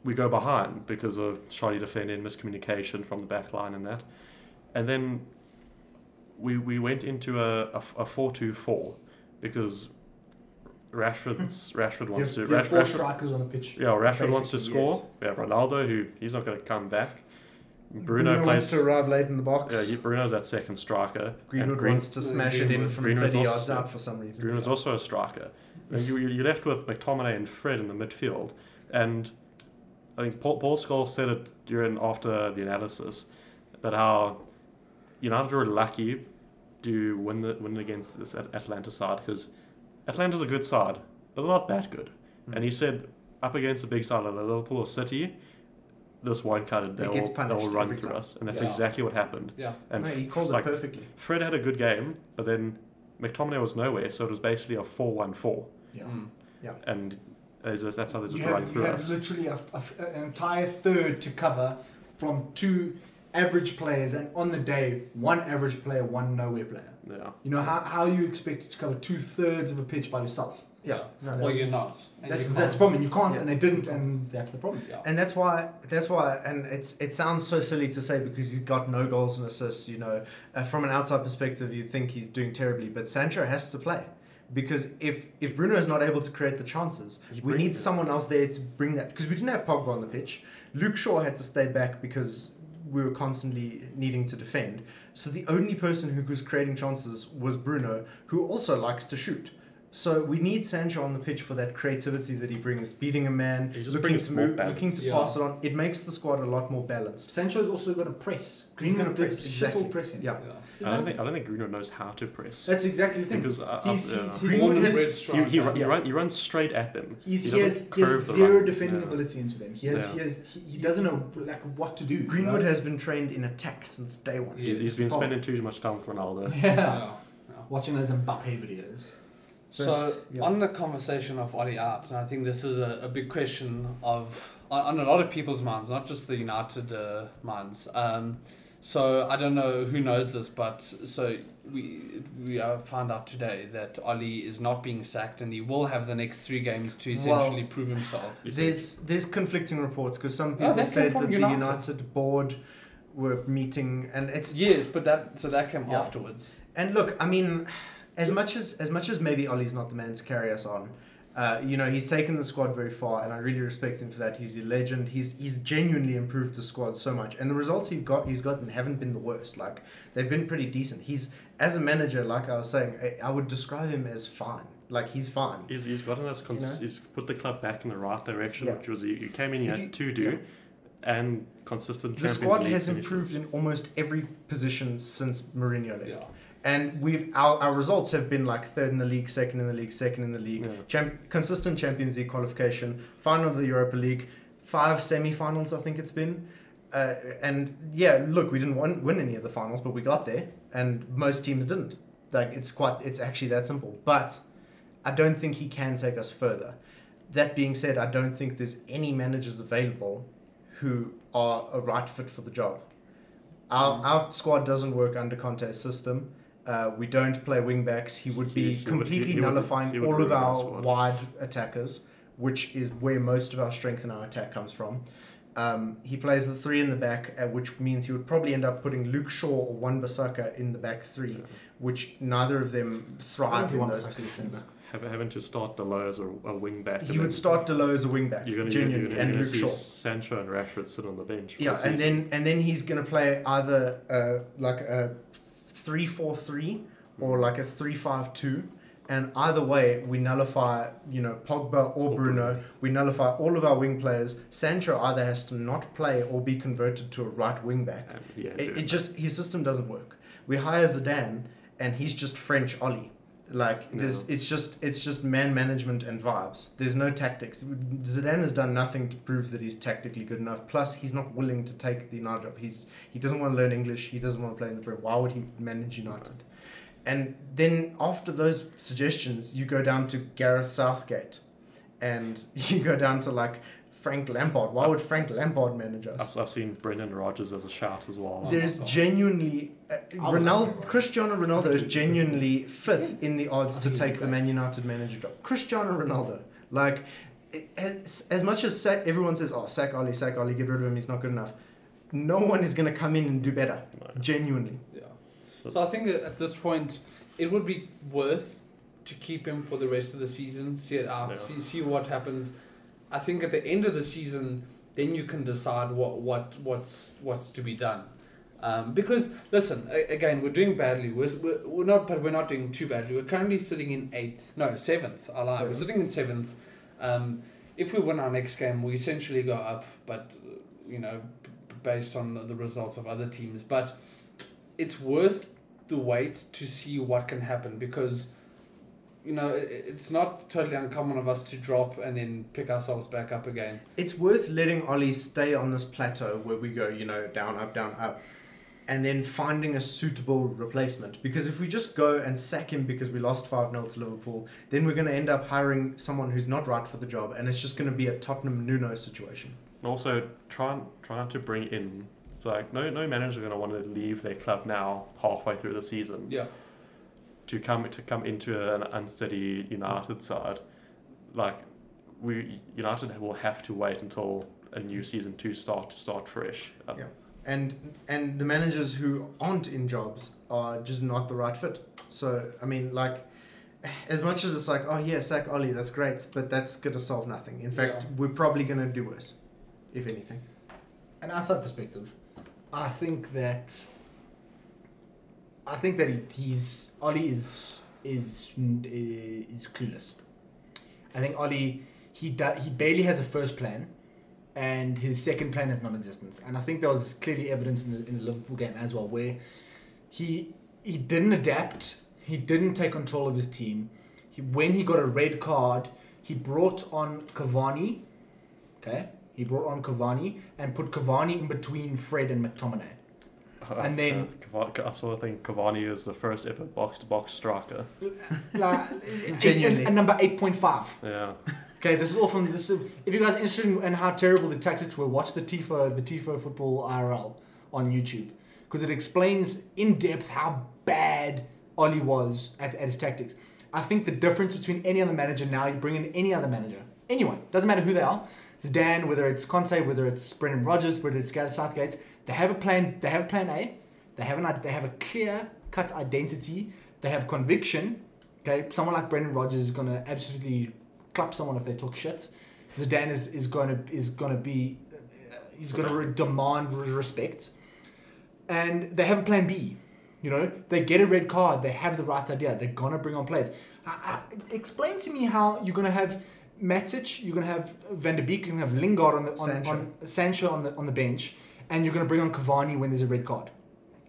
we go behind because of shoddy defending, miscommunication from the back line, and that, and then we we went into a a, a four two four because Rashford's Rashford wants to There Rash, four Rashford, strikers on the pitch. yeah, Rashford wants to score. yes. We have Ronaldo, who he's not going to come back. Bruno, Bruno wants to arrive late in the box. yeah, Bruno's that second striker. Greenwood Green, wants to smash it in from Greenwood's 30 also- yards out for some reason. Greenwood's also a striker. And you, you- you're left with McTominay and Fred in the midfield. And I think Paul, Paul Scholes said it during after the analysis that how United were lucky to win the win against this At- Atalanta side because Atalanta's a good side, but they're not that good. Hmm. And he said up against the big side like Liverpool or City, this won't cut it. They It will, gets they'll run through time. us, and that's Yeah. exactly what happened. Yeah. And no, he f- called like, it perfectly. Fred had a good game, but then McTominay was nowhere, so it was basically a four-one-four, Yeah. Mm. Yeah. And just- that's how they just You run have, you through have us. literally a, a- an entire third to cover from two average players, and on the day, one average player, one nowhere player. Yeah. You know, how, how are you expected to cover two thirds of a pitch by yourself? Yeah. No, Well, you're not. That's, you that's the can't. problem. You can't, Yeah. and they didn't, and that's the problem. Yeah. And that's why that's why and it's it sounds so silly to say because he's got no goals and assists. You know, uh, from an outside perspective, you'd think he's doing terribly, but Sancho has to play because if if Bruno is not able to create the chances, He we need it. someone else there to bring that because we didn't have Pogba on the pitch. Luke Shaw had to stay back because we were constantly needing to defend. So the only person who was creating chances was Bruno, who also likes to shoot. So we need Sancho on the pitch for that creativity that he brings, beating a man, He just looking brings to more move, looking to balance. Yeah. pass it on. It makes the squad a lot more balanced. Sancho's also going to press. He's gonna Greenwood did press, shit exactly. all pressing. Yeah. Yeah. I don't think I don't think Bruno knows how to press That's exactly the thing. because uh, He's- uh, he's- Greenwood has- he, he, run, he, run, he runs straight at them. He's, he he, has, doesn't he has zero run. defending Yeah. ability into them. He has, Yeah. he has, he, he doesn't know like what to do. Greenwood know? has been trained in attack since day one. He's, he's been spending too much time with Ronaldo. yeah. Yeah. Watching those Mbappe videos. So yeah. on the conversation of Oli out, and I think this is a, a big question of on, on a lot of people's minds, not just the United uh, minds. Um, so I don't know who knows this, but so we we uh, found out today that Oli is not being sacked, and he will have the next three games to essentially prove himself. There's there's conflicting reports because some Oh, people that came said that United. the United board were meeting, and it's Yes, but that so that came Yeah. afterwards. And look, I mean, as much as as much as maybe Ollie's not the man to carry us on, uh, you know, he's taken the squad very far, and I really respect him for that. He's a legend. He's he's genuinely improved the squad so much, and the results he got he's gotten haven't been the worst. Like they've been pretty decent. He's as a manager, like I was saying, I, I would describe him as fine. Like he's fine. He's, he's gotten us, cons- You know? he's put the club back in the right direction, Yeah. which was you, came in, you If had to do, yeah. and consistent The Champions squad League has finishes. improved in almost every position since Mourinho left. Yeah. And we've our, our results have been like third in the league, second in the league, second in the league, Yeah. champ, consistent Champions League qualification, final of the Europa League, five semi-finals I think it's been, uh, and yeah, look, we didn't win, win any of the finals, but we got there, and most teams didn't. Like it's quite, it's actually that simple. But I don't think he can take us further. That being said, I don't think there's any managers available who are a right fit for the job. Our, Mm. our squad doesn't work under Conte's system. Uh, we don't play wing backs. He would be he would- completely he- he nullifying he would all of our our wide attackers, which is where most of our strength in our attack comes from. Um, he plays the three in the back, uh, which means he would probably end up putting Luke Shaw or Wan Bissaka in the back three, Yeah. which neither of them thrive in those positions. Having to start Dalot as a, a wing back. He would start Dalot as a wing back, You're gonna, genuinely, you're gonna, and Luke see Shaw. Sancho and Rashford sit on the bench. Yeah, the and then and then he's gonna play either uh, like a three four three or like a three five two, and either way we nullify you know Pogba or Or Bruno. Bruno. We nullify all of our wing players. Sancho either has to not play or be converted to a right wing back. And, yeah, It, it just his system doesn't work. We hire Zidane and he's just French Ollie. Like there's, it's just it's just man management and vibes. There's no tactics. Zidane has done nothing to prove that he's tactically good enough. Plus, he's not willing to take the United job. He's he doesn't want to learn English. He doesn't want to play in the Prem. Why would he manage United? And then after those suggestions, you go down to Gareth Southgate, and you go down to like Frank Lampard. Why would Frank Lampard manage us? I've, I've seen Brendan Rodgers as a shout as well. There's my genuinely uh, Ronaldo, Cristiano Ronaldo is genuinely fifth in the odds to take the. Man United manager job. Cristiano Ronaldo, like, it- as, as much as sack, everyone says, "Oh, sack Ollie, sack Ollie, get rid of him, he's not good enough." No one is going to come in and do better. No. Genuinely, Yeah. So I think that at this point, it would be worth to keep him for the rest of the season, see it out, Yeah. see see what happens. I think at the end of the season, then you can decide what what what's what's to be done. Um, because listen, a- again, we're doing badly. We're, we're, we're not, but we're not doing too badly. We're currently sitting in eighth, no seventh. I lie. We're sitting in seventh. Um, if we win our next game, we essentially go up, but you know, b- based on the results of other teams. But it's worth the wait to see what can happen because you know, it's not totally uncommon of us to drop and then pick ourselves back up again. It's worth letting Ollie stay on this plateau where we go, you know, down, up, down, up, and then finding a suitable replacement. Because if we just go and sack him because we lost 5 0 to Liverpool, then we're going to end up hiring someone who's not right for the job, and it's just going to be a Tottenham Nuno situation. And also trying trying to bring in it's like no no manager going to want to leave their club now halfway through the season Yeah. To come to come into an unsteady United side. Like we United will have to wait until a new season to start to start fresh. Um, Yeah. And and the managers who aren't in jobs are just not the right fit. So I mean, like, as much as it's like, oh yeah, sack Ollie, that's great, but that's gonna solve nothing. In fact, Yeah. we're probably gonna do worse, if anything. an outside perspective, I think that I think that he, he's Ollie is is is clueless. I think Ollie he do, he barely has a first plan, and his second plan is non-existent. And I think there was clearly evidence in the in the Liverpool game as well, where he he didn't adapt. He didn't take control of his team. He, when he got a red card, he brought on Cavani. Okay, he brought on Cavani and put Cavani in between Fred and McTominay. And then- I sort of think Cavani is the first ever box to box striker. Like, Genuinely. And number eight point five. Yeah, Okay, this is all from this. Is, if you guys are interested in, in how terrible the tactics were, watch the Tifo the Tifo Football IRL on YouTube because it explains in depth how bad Ollie was at, at his tactics. I think the difference between any other manager now, you bring in any other manager, anyone, doesn't matter who they are, Zidane, whether it's Conte, whether it's Brendan Rodgers, whether it's Gareth Southgate, they have a plan. They have a plan A. They have an they have a clear cut identity. They have conviction. Okay, someone like Brendan Rodgers is gonna absolutely clap someone if they talk shit. Zidane is, is gonna is gonna be uh, he's gonna re- demand respect, and they have a plan B. You know, they get a red card. They have the right idea. They're gonna bring on players. I, I, explain to me how you're gonna have Matic, you're gonna have Van der Beek, you're gonna have Lingard on the on Sancho. on Sancho on the on the bench, and you're gonna bring on Cavani when there's a red card.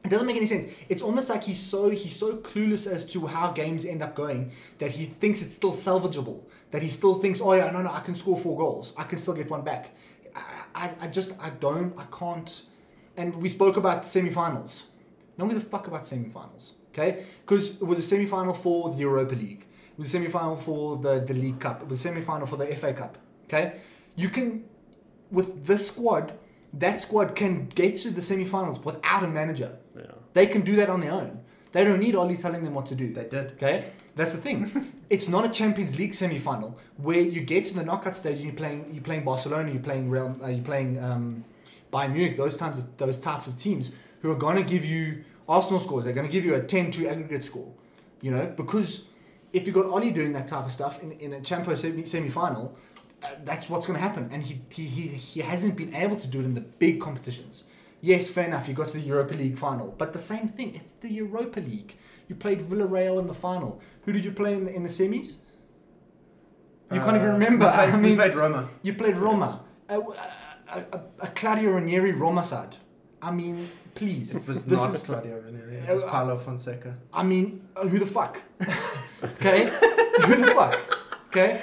It doesn't make any sense. It's almost like he's so he's so clueless as to how games end up going that he thinks it's still salvageable. That he still thinks, oh yeah, no, no, I can score four goals. I can still get one back. I, I, I just I don't I can't. And we spoke about semi-finals. Don't give a fuck about semi-finals, okay? Because it was a semi-final for the Europa League. It was a semi-final for the the League Cup. It was a semi-final for the FA Cup. Okay, you can with this squad. That squad can get to the semi-finals without a manager. yeah. They can do that on their own. They don't need Ollie telling them what to do. They did. Okay, that's the thing. it's not a Champions League semi-final where you get to the knockout stage and you're playing you're playing Barcelona, you're playing Real, uh, you're playing um, Bayern Munich. Those times, those types of teams who are going to give you Arsenal scores. They're going to give you a 10-2 aggregate score. You know, because if you've got Ollie doing that type of stuff in, in a Champions semi semi-final, uh, that's what's going to happen. And he, he he he hasn't been able to do it in the big competitions. Yes, fair enough. You got to the Europa League final, but the same thing. It's the Europa League. You played Villarreal in the final. Who did you play in the, in the semis? You can't even Uh, remember. played- I mean, played Roma. you played Roma, a, a, a, a Claudio Ranieri Roma side. I mean, please. It was This not is- Claudio Ranieri. It was Uh, Paulo Fonseca. I mean, uh, who the fuck? okay, who the fuck? Okay,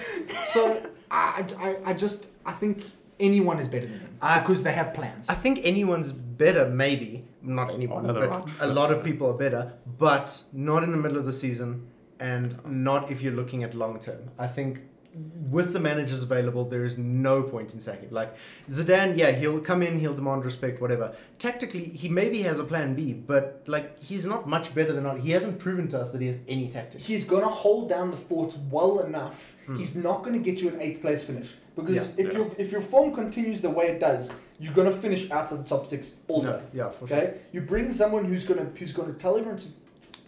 so I, I, I just I think anyone is better than him I- because they have plans. I think anyone's better, maybe. Not anyone, Another but right a lot of people are better, but not in the middle of the season and not if you're looking at long term. I think with the managers available, there is no point in sacking. Like Zidane, yeah, he'll come in, he'll demand respect, whatever. Tactically, he maybe has a plan B, but like he's not much better than us. he hasn't proven to us that he has any tactics. He's gonna hold down the fort well enough. Hmm. He's not gonna get you an eighth place finish because Yeah. if Yeah. your if your form continues the way it does, you're gonna finish out of the top six all day. yeah, for Okay, sure. you bring someone who's gonna who's gonna tell everyone to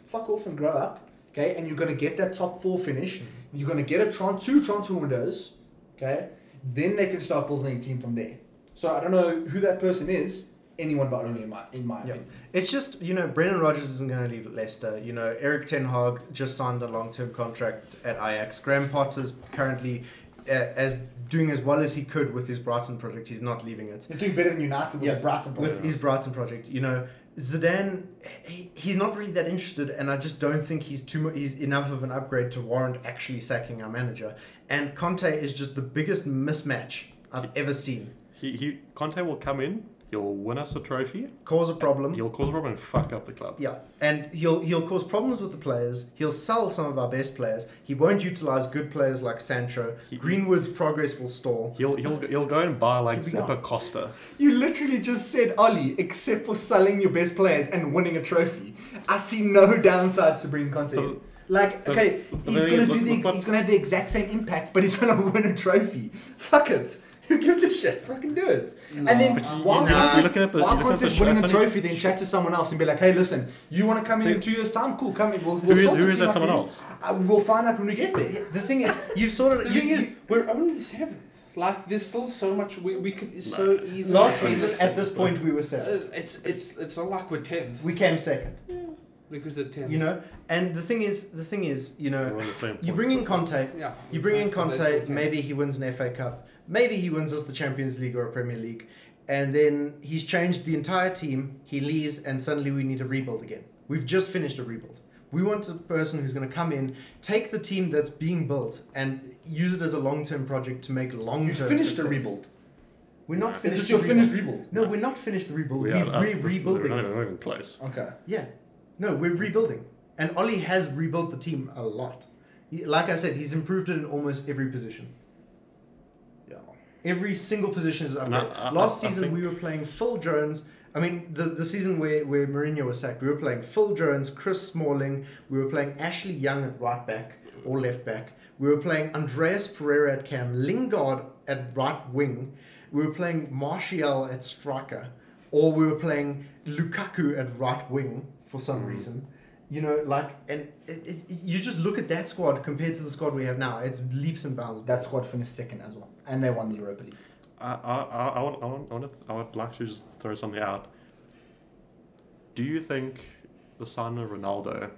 fuck off and grow up. Okay, and you're gonna get that top four finish. Hmm. You're gonna get a tran- two transfer windows. Okay, then they can start building a team from there. So I don't know who that person is. Anyone but only in my in my Yeah. opinion. It's just, you know, Brendan Rodgers isn't going to leave Leicester. You know, Erik ten Hag just signed a long term contract at Ajax. Graham Potter's currently uh, as doing as well as he could with his Brighton project. He's not leaving it. He's doing better than United with Yeah, Brighton With his Brighton project, you know, Zidane, he, he's not really that interested, and I just don't think he's too mu- he's enough of an upgrade to warrant actually sacking our manager. And Conte is just the biggest mismatch I've ever seen. He, he Conte will come in, he'll win us a trophy, Cause a problem. he'll cause a problem and fuck up the club. Yeah, and he'll he'll cause problems with the players. He'll sell some of our best players. He won't utilize good players like Sancho. He- Greenwood's progress will stall. He'll he'll he'll go and buy like Zappacosta. You literally just said Ollie, except for selling your best players and winning a trophy. I see no downsides to bringing Conte. But- Like, okay, but he's then gonna do the ex- he's gonna have the exact same impact, but he's gonna win a trophy. Fuck it. Who gives a shit? Fucking do it. and then But you- while Nah. Conte, You're looking at the- while you're looking Conte's winning a trophy, then chat to someone else and be like, hey, listen, you want to come in in two years' time? Cool, come in. We'll, we'll is sort who the is team that someone else? Uh, we'll find out when we get there. The thing is, you've sort The of you, thing you- is, we're only seventh. Like, there's still so much we, we could so easily. last season at this point we were Uh, seventh. it's it's it's not like we're tenth We came second. Yeah because of tenth. You know, and the thing is, the thing is, you know, We're on the same you bring in. Conte, Yeah. You bring in But they're still Conte, maybe he wins an FA Cup, maybe he wins us the Champions League or a Premier League, and then he's changed the entire team, he leaves, and suddenly we need a rebuild again. We've just finished a rebuild. We want a person who's going to come in, take the team that's being built, and use it as a long term project to make long term You finished the rebuild. We're not No. Is finished this your the finished rebuild. rebuild? No, we're not finished the rebuild. We We are, are uh, re- we're not even, not even close. Okay. Yeah. No, we're rebuilding. And Ollie has rebuilt the team a lot. He, like I said, he's improved it in almost every position. Every single position is an And I- I- Last I season think- we were playing Phil Jones. I mean, the, the season where, where Mourinho was sacked, we were playing Phil Jones, Chris Smalling, we were playing Ashley Young at right back or left back. We were playing Andreas Pereira at cam, Lingard at right wing. We were playing Martial at striker, or we were playing Lukaku at right wing for some Mm. reason. You know, like, and it, it, you just look at that squad compared to the squad we have now. It's leaps and bounds. That squad finished second as well, and they won the Europa League. I, I, I, I, want, I, want, I, want to, I would like to just throw something out. Do you think the signing of Ronaldo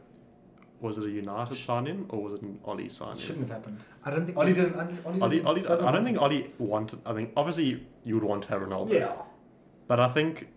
was it a United signing or was it an Ollie signing? Shouldn't have happened. I don't think Ollie we- didn't. Doesn't- Ollie, doesn't I don't think to. Ollie wanted. I think obviously you would want to have Ronaldo. Yeah. But I think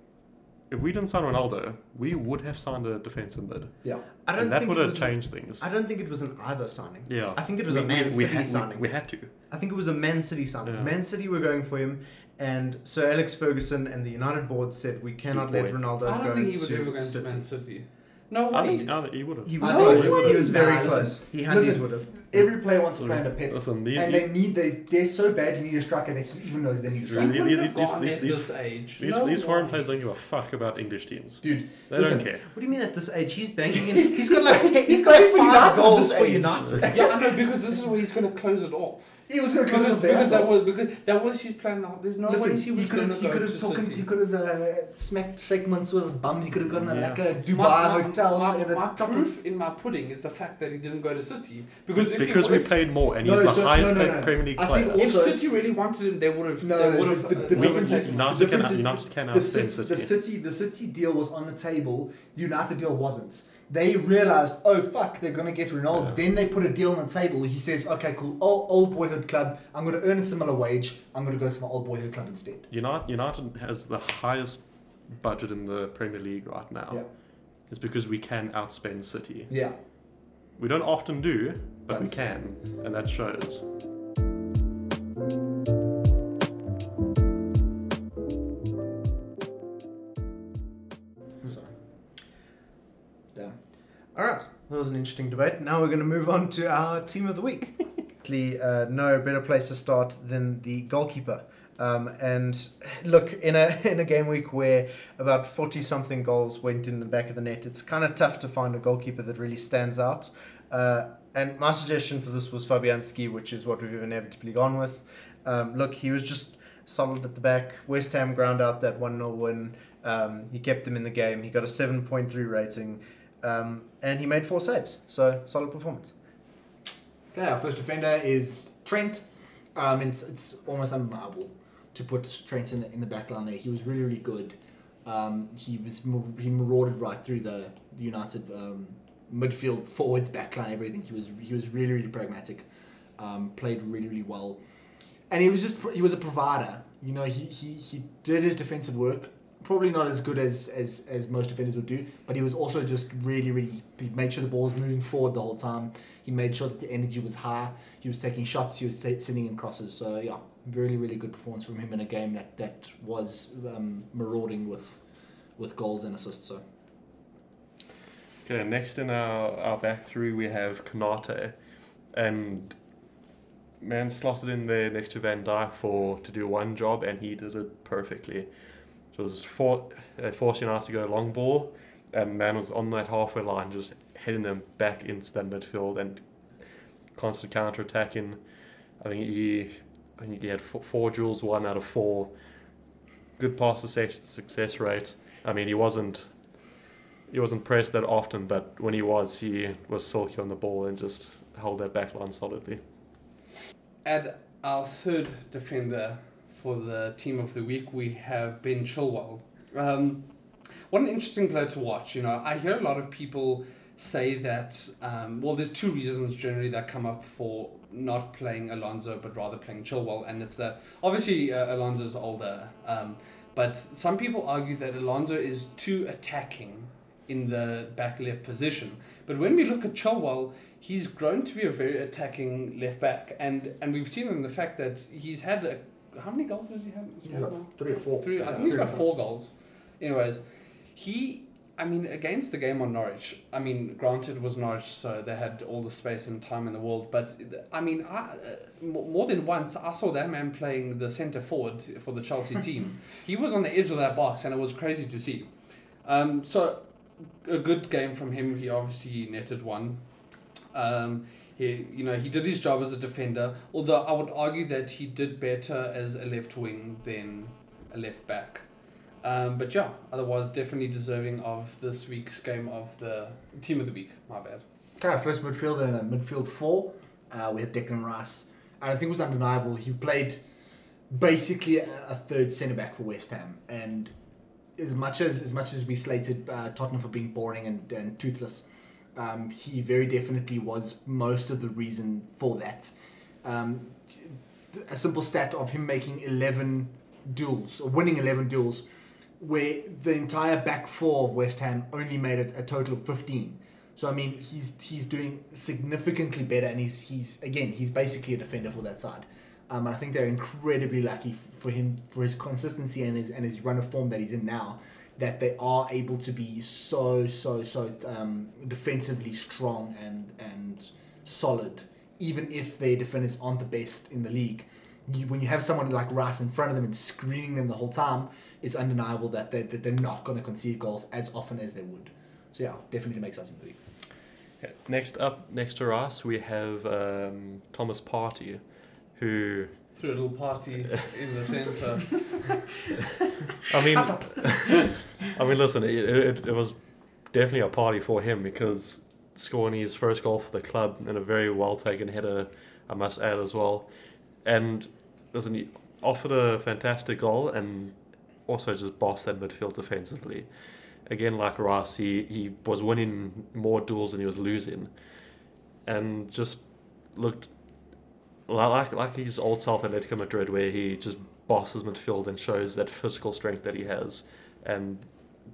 if we didn't sign Ronaldo, we would have signed a defensive mid. Yeah. I don't and that think would have was. changed things. I don't think it was an either signing. yeah. I think it was we, a Man we, we City had, signing. We, we had to. I think it was a Man City signing. Yeah. Man City were going for him, and Sir Alex Ferguson and the United board said we cannot He's let boy. Ronaldo I go don't think he was to ever going City. to Man City. No I way. don't, I don't, he would have. He was No close. way. He was very Nah, close. listen. He Hunties Listen. would have. Every player wants to play under Pep, Listen, these, and they need they they're so bad. You need a striker that he even knows they need a He striker. These- wouldn't these- these- these- this age. these, No these foreign players don't give a fuck about English teams. Dude, They listen, don't care. What do you mean at this age? He's banging in. He's got like ten, he's He's got playing like for five United at goals this for age. United. Yeah, I know because this is where he's going to close it off. He was going to Because, close the because that was because that was his plan. Now there's no Listen, way he was going have to he go could to have taken City. he could have uh, smacked Sheikh Mansour's bum. He could have gone a Yeah. like a Dubai my, my, hotel my, in my top of proof in my pudding is the fact that he didn't go to City because if Because he, we if, paid more, and No, he's the so- highest no, paid no. Premier League I think player. if City really wanted him, they would have. No, they would have. the, the, uh, the We- difference is United the difference is United can the outspend City, City. the City the City deal was on the table. United deal wasn't. They realized, oh fuck, they're gonna get Ronaldo. Yeah. Then they put a deal on the table. He says, okay, cool, old, old boyhood club. I'm gonna earn a similar wage. I'm gonna go to my old boyhood club instead. United, United has the highest budget in the Premier League right now. Yeah. It's because we can outspend City. Yeah. We don't often do, but we can, and that shows. Yeah. All right, that was an interesting debate. Now we're going to move on to our team of the week. Uh, no better place to start than the goalkeeper. Um, and look, in a in a game week where about forty something goals went in the back of the net, it's kind of tough to find a goalkeeper that really stands out. Uh, and my suggestion for this was Fabianski, which is what we've inevitably gone with. Um, look, he was just solid at the back. West Ham ground out that 1 0 win. Um, he kept them in the game. He got a 7.3 rating. Um, and he made four saves. So, solid performance. Okay, our first defender is Trent. Um, and it's, it's almost undeniable to put Trent in the, in the back line there. He was really, really good. Um, he was he marauded right through the, the United um, midfield, forwards, back line, everything. He was he was really, really pragmatic. Um, played really, really well, and he was just he was a provider. You know, he he, he did his defensive work probably not as good as, as as most defenders would do, but he was also just really, really. He made sure the ball was moving forward the whole time. He made sure that the energy was high. He was taking shots. He was sending in crosses. So yeah, really, really good performance from him in a game that that was um, marauding with with goals and assists. So. Okay, next in our, our back three we have Konaté, and man slotted in there next to Van Dijk for to do one job, and he did it perfectly. It was for, uh, forcing us to go long ball, and man was on that halfway line, just heading them back into that midfield and constant counter attacking. I think he, I think he had four, four duels, one out of four. Good pass success, rate. I mean, he wasn't he wasn't pressed that often, but when he was, he was silky on the ball and just held that back line solidly. At our third defender for the team of the week, we have Ben Chilwell. Um, what an interesting player to watch. You know, I hear a lot of people say that, um, well, there's two reasons generally that come up for not playing Alonso but rather playing Chilwell, and it's that obviously uh, Alonso's older, um, but some people argue that Alonso is too attacking in the back left position. But when we look at Chilwell, he's grown to be a very attacking left back, and and we've seen in the fact that he's had a, how many goals does he have? He's got three or four. Three. I think he's got four goals. Anyways, he. I mean, against the game on Norwich, I mean, granted it was Norwich, so they had all the space and time in the world. But I mean, I, uh, more than once, I saw that man playing the centre forward for the Chelsea team. he was on the edge of that box, and it was crazy to see. Um, so a good game from him. He obviously netted one. Um, he, you know, he did his job as a defender. Although I would argue that he did better as a left wing than a left back. Um, but yeah, otherwise definitely deserving of this week's game of the team of the week. My bad. Okay, first midfielder in a midfield four. Uh, we have Declan Rice. I think it was undeniable. He played basically a, a third centre back for West Ham, and as much as as much as we slated uh, Tottenham for being boring and, and toothless, um, he very definitely was most of the reason for that. Um, a simple stat of him making eleven duels or winning eleven duels, where the entire back four of West Ham only made it a total of fifteen. So I mean, he's he's doing significantly better, and he's he's again he's basically a defender for that side. Um, and I think they're incredibly lucky for him for his consistency and his and his run of form that he's in now. That they are able to be so so so um, defensively strong and and solid, even if their defenders aren't the best in the league. You, when you have someone like Rice in front of them and screening them the whole time, it's undeniable that they that they're not going to concede goals as often as they would. So yeah, definitely makes sense in the league. Next up, next to Rice, we have um, Thomas Partey who threw a little party in the centre. I mean, I mean, listen, it, it, it was definitely a party for him because scoring his first goal for the club and a very well taken header, I must add as well. And listen, he offered a fantastic goal and also just bossed that midfield defensively. Again, like Rice, he, he was winning more duels than he was losing, and just looked like like his old self at Atletico Madrid, where he just bosses midfield and shows that physical strength that he has, and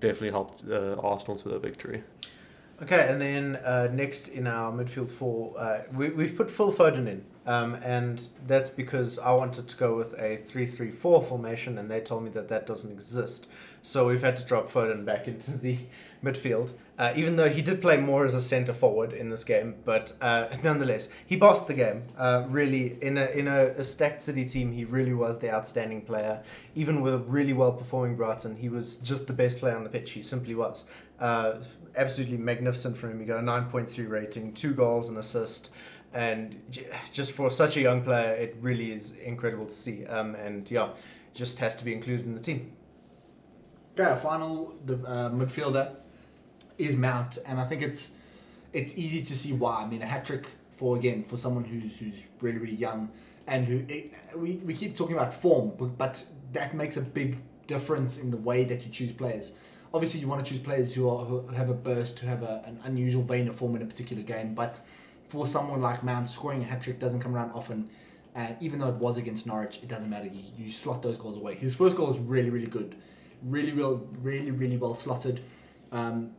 definitely helped uh, Arsenal to the victory. Okay, and then uh, next in our midfield four, uh, we, we've put Phil Foden in. Um, and that's because I wanted to go with a 3 3 4 formation, and they told me that that doesn't exist. So we've had to drop Foden back into the midfield, uh, even though he did play more as a centre forward in this game. But uh, nonetheless, he bossed the game. Uh, really, in a in a, a, stacked City team, he really was the outstanding player. Even with a really well performing Brighton, he was just the best player on the pitch. He simply was. Uh, absolutely magnificent from him. He got a 9.3 rating, two goals, and assist and just for such a young player, it really is incredible to see. Um, and yeah, just has to be included in the team. Okay, final uh, midfielder is Mount, and I think it's it's easy to see why. I mean, a hat trick for again for someone who's who's really really young, and who it, we we keep talking about form, but, but that makes a big difference in the way that you choose players. Obviously, you want to choose players who are who have a burst, who have a, an unusual vein of form in a particular game, but for someone like Mount, scoring a hat trick doesn't come around often. And even though it was against Norwich, it doesn't matter. You, you slot those goals away. His first goal was really, really good. really, real, really, really well slotted. Um,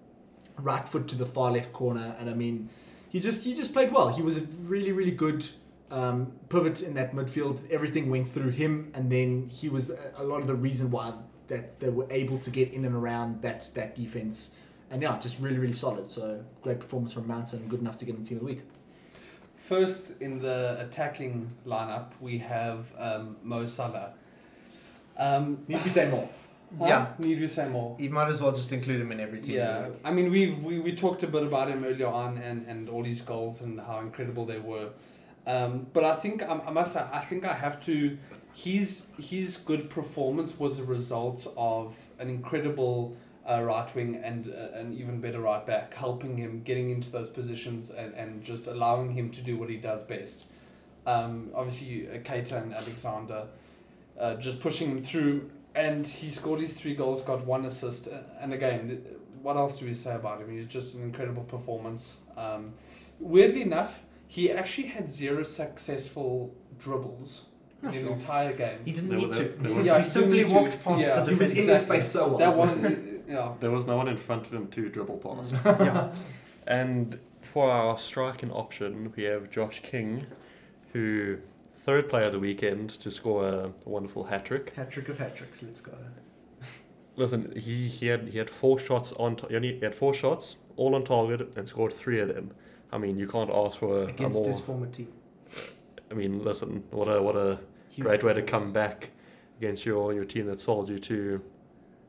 right foot to the far left corner, and I mean, he just he just played well. He was a really, really good um, pivot in that midfield. Everything went through him, and then he was a- lot of the reason why that they were able to get in and around that that defense. And yeah, just really, really solid. So great performance from Mountain, good enough to get in the team of the week. First in the attacking lineup, we have um, Mo Salah. Um, Need we say more? Yeah. need we say more? You might as well just include him in every team. Yeah, I mean we've we, we talked a bit about him earlier on and, and all his goals and how incredible they were, um, but I think I, I must say I think I have to. His his good performance was a result of an incredible uh, right wing and uh, an even better right back helping him getting into those positions and, and just allowing him to do what he does best. Um, obviously, uh, Keita and Alexander uh, just pushing him through and he scored his three goals, got one assist, and again, what else do we say about him? He's just an incredible performance. Um, weirdly enough, he actually had zero successful dribbles in the entire game. He didn't There need was- to. there was- Yeah, he he simply didn't to. walked past Yeah. the He was in his space so well. that wasn't, yeah. There was no one in front of him to dribble past. yeah. And for our striking option, we have Josh King, who third player of the weekend to score a wonderful hat trick. Hat trick of hat tricks. Let's go. Listen, he, he had he had four shots on. ta- He had four shots, all on target, and scored three of them. I mean, you can't ask for a, a Against more. his former team. I mean, listen, what a what a Huge great way to come back against your your team that sold you to.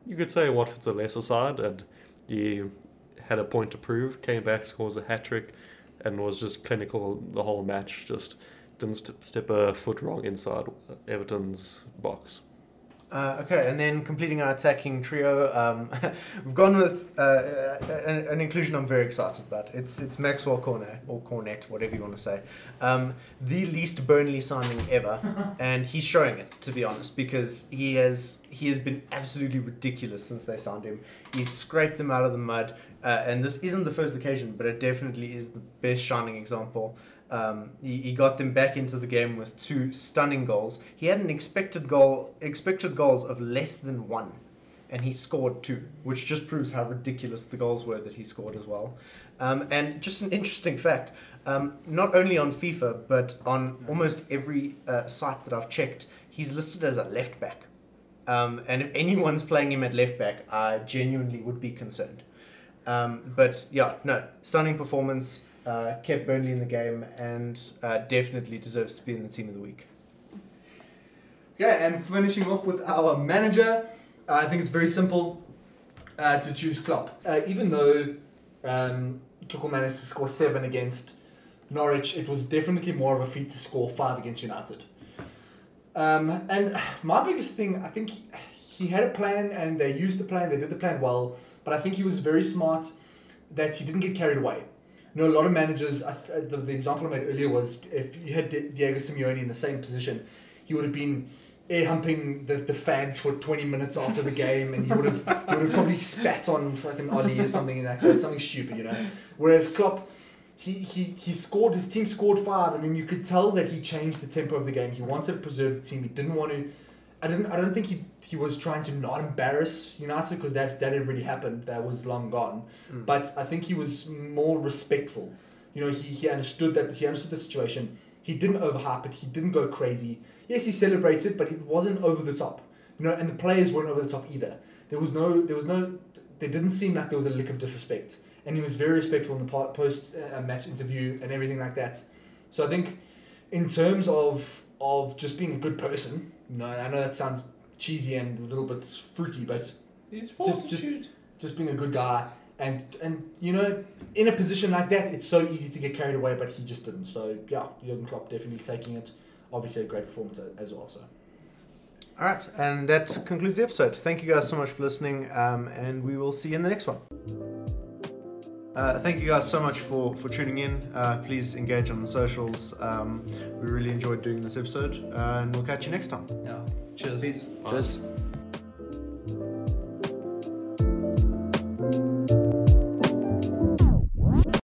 You could say Watford's a lesser side, and he had a point to prove. Came back, scores a hat trick, and was just clinical the whole match. Just didn't st- step a foot wrong inside Everton's box. Uh, okay, and then completing our attacking trio, um, we've gone with uh, an, an inclusion I'm very excited about. It's it's Maxwell Cornet or Cornet, whatever you want to say, um, the least Burnley signing ever, and he's showing it to be honest because he has he has been absolutely ridiculous since they signed him. He's scraped them out of the mud, uh, and this isn't the first occasion, but it definitely is the best shining example. Um, he, he got them back into the game with two stunning goals. He had an expected goal, expected goals of less than one, and he scored two, which just proves how ridiculous the goals were that he scored as well. Um, and just an interesting fact: um, not only on FIFA, but on almost every uh, site that I've checked, he's listed as a left back. Um, and if anyone's playing him at left back, I genuinely would be concerned. Um, but yeah, no, stunning performance. Uh, kept Burnley in the game and uh, definitely deserves to be in the team of the week. Okay, and finishing off with our manager, uh, I think it's very simple uh, to choose Klopp. Uh, even though um, Tuchel managed to score seven against Norwich, it was definitely more of a feat to score five against United. Um, and my biggest thing, I think he had a plan and they used the plan, they did the plan well, but I think he was very smart that he didn't get carried away. You know, a lot of managers, I uh, the, the example I made earlier was if you had Diego Simeone in the same position, he would have been air humping the, the fans for 20 minutes after the game and he would have would have probably spat on fucking Ollie or something like that, something stupid, you know. Whereas Klopp, he, he, he scored, his team scored five and then you could tell that he changed the tempo of the game. He wanted to preserve the team. He didn't want to, I didn't, I don't think he, he was trying to not embarrass United because that, that had already happened. That was long gone. But I think he was more respectful. You know, he, he understood that he understood the situation. He didn't overhype it. He didn't go crazy. Yes, he celebrated, but it wasn't over the top. You know, and the players weren't over the top either. There was no, there was no, there didn't seem like there was a lick of disrespect. And he was very respectful in the post uh, match interview and everything like that. So I think, in terms of of just being a good person, you know, I know that sounds cheesy and a little bit fruity, but His Just- just- just being a good guy. And and you know in a position like that it's so easy to get carried away but he just didn't. So yeah Jurgen Klopp definitely taking it. Obviously a great performance as well so. All right, and that concludes the episode. Thank you guys so much for listening, um, and we will see you in the next one. Uh, thank you guys so much for, for tuning in. Uh, please engage on the socials. Um, we really enjoyed doing this episode, uh, and we'll catch you next time. Yeah. Cheers. Peace. Cheers.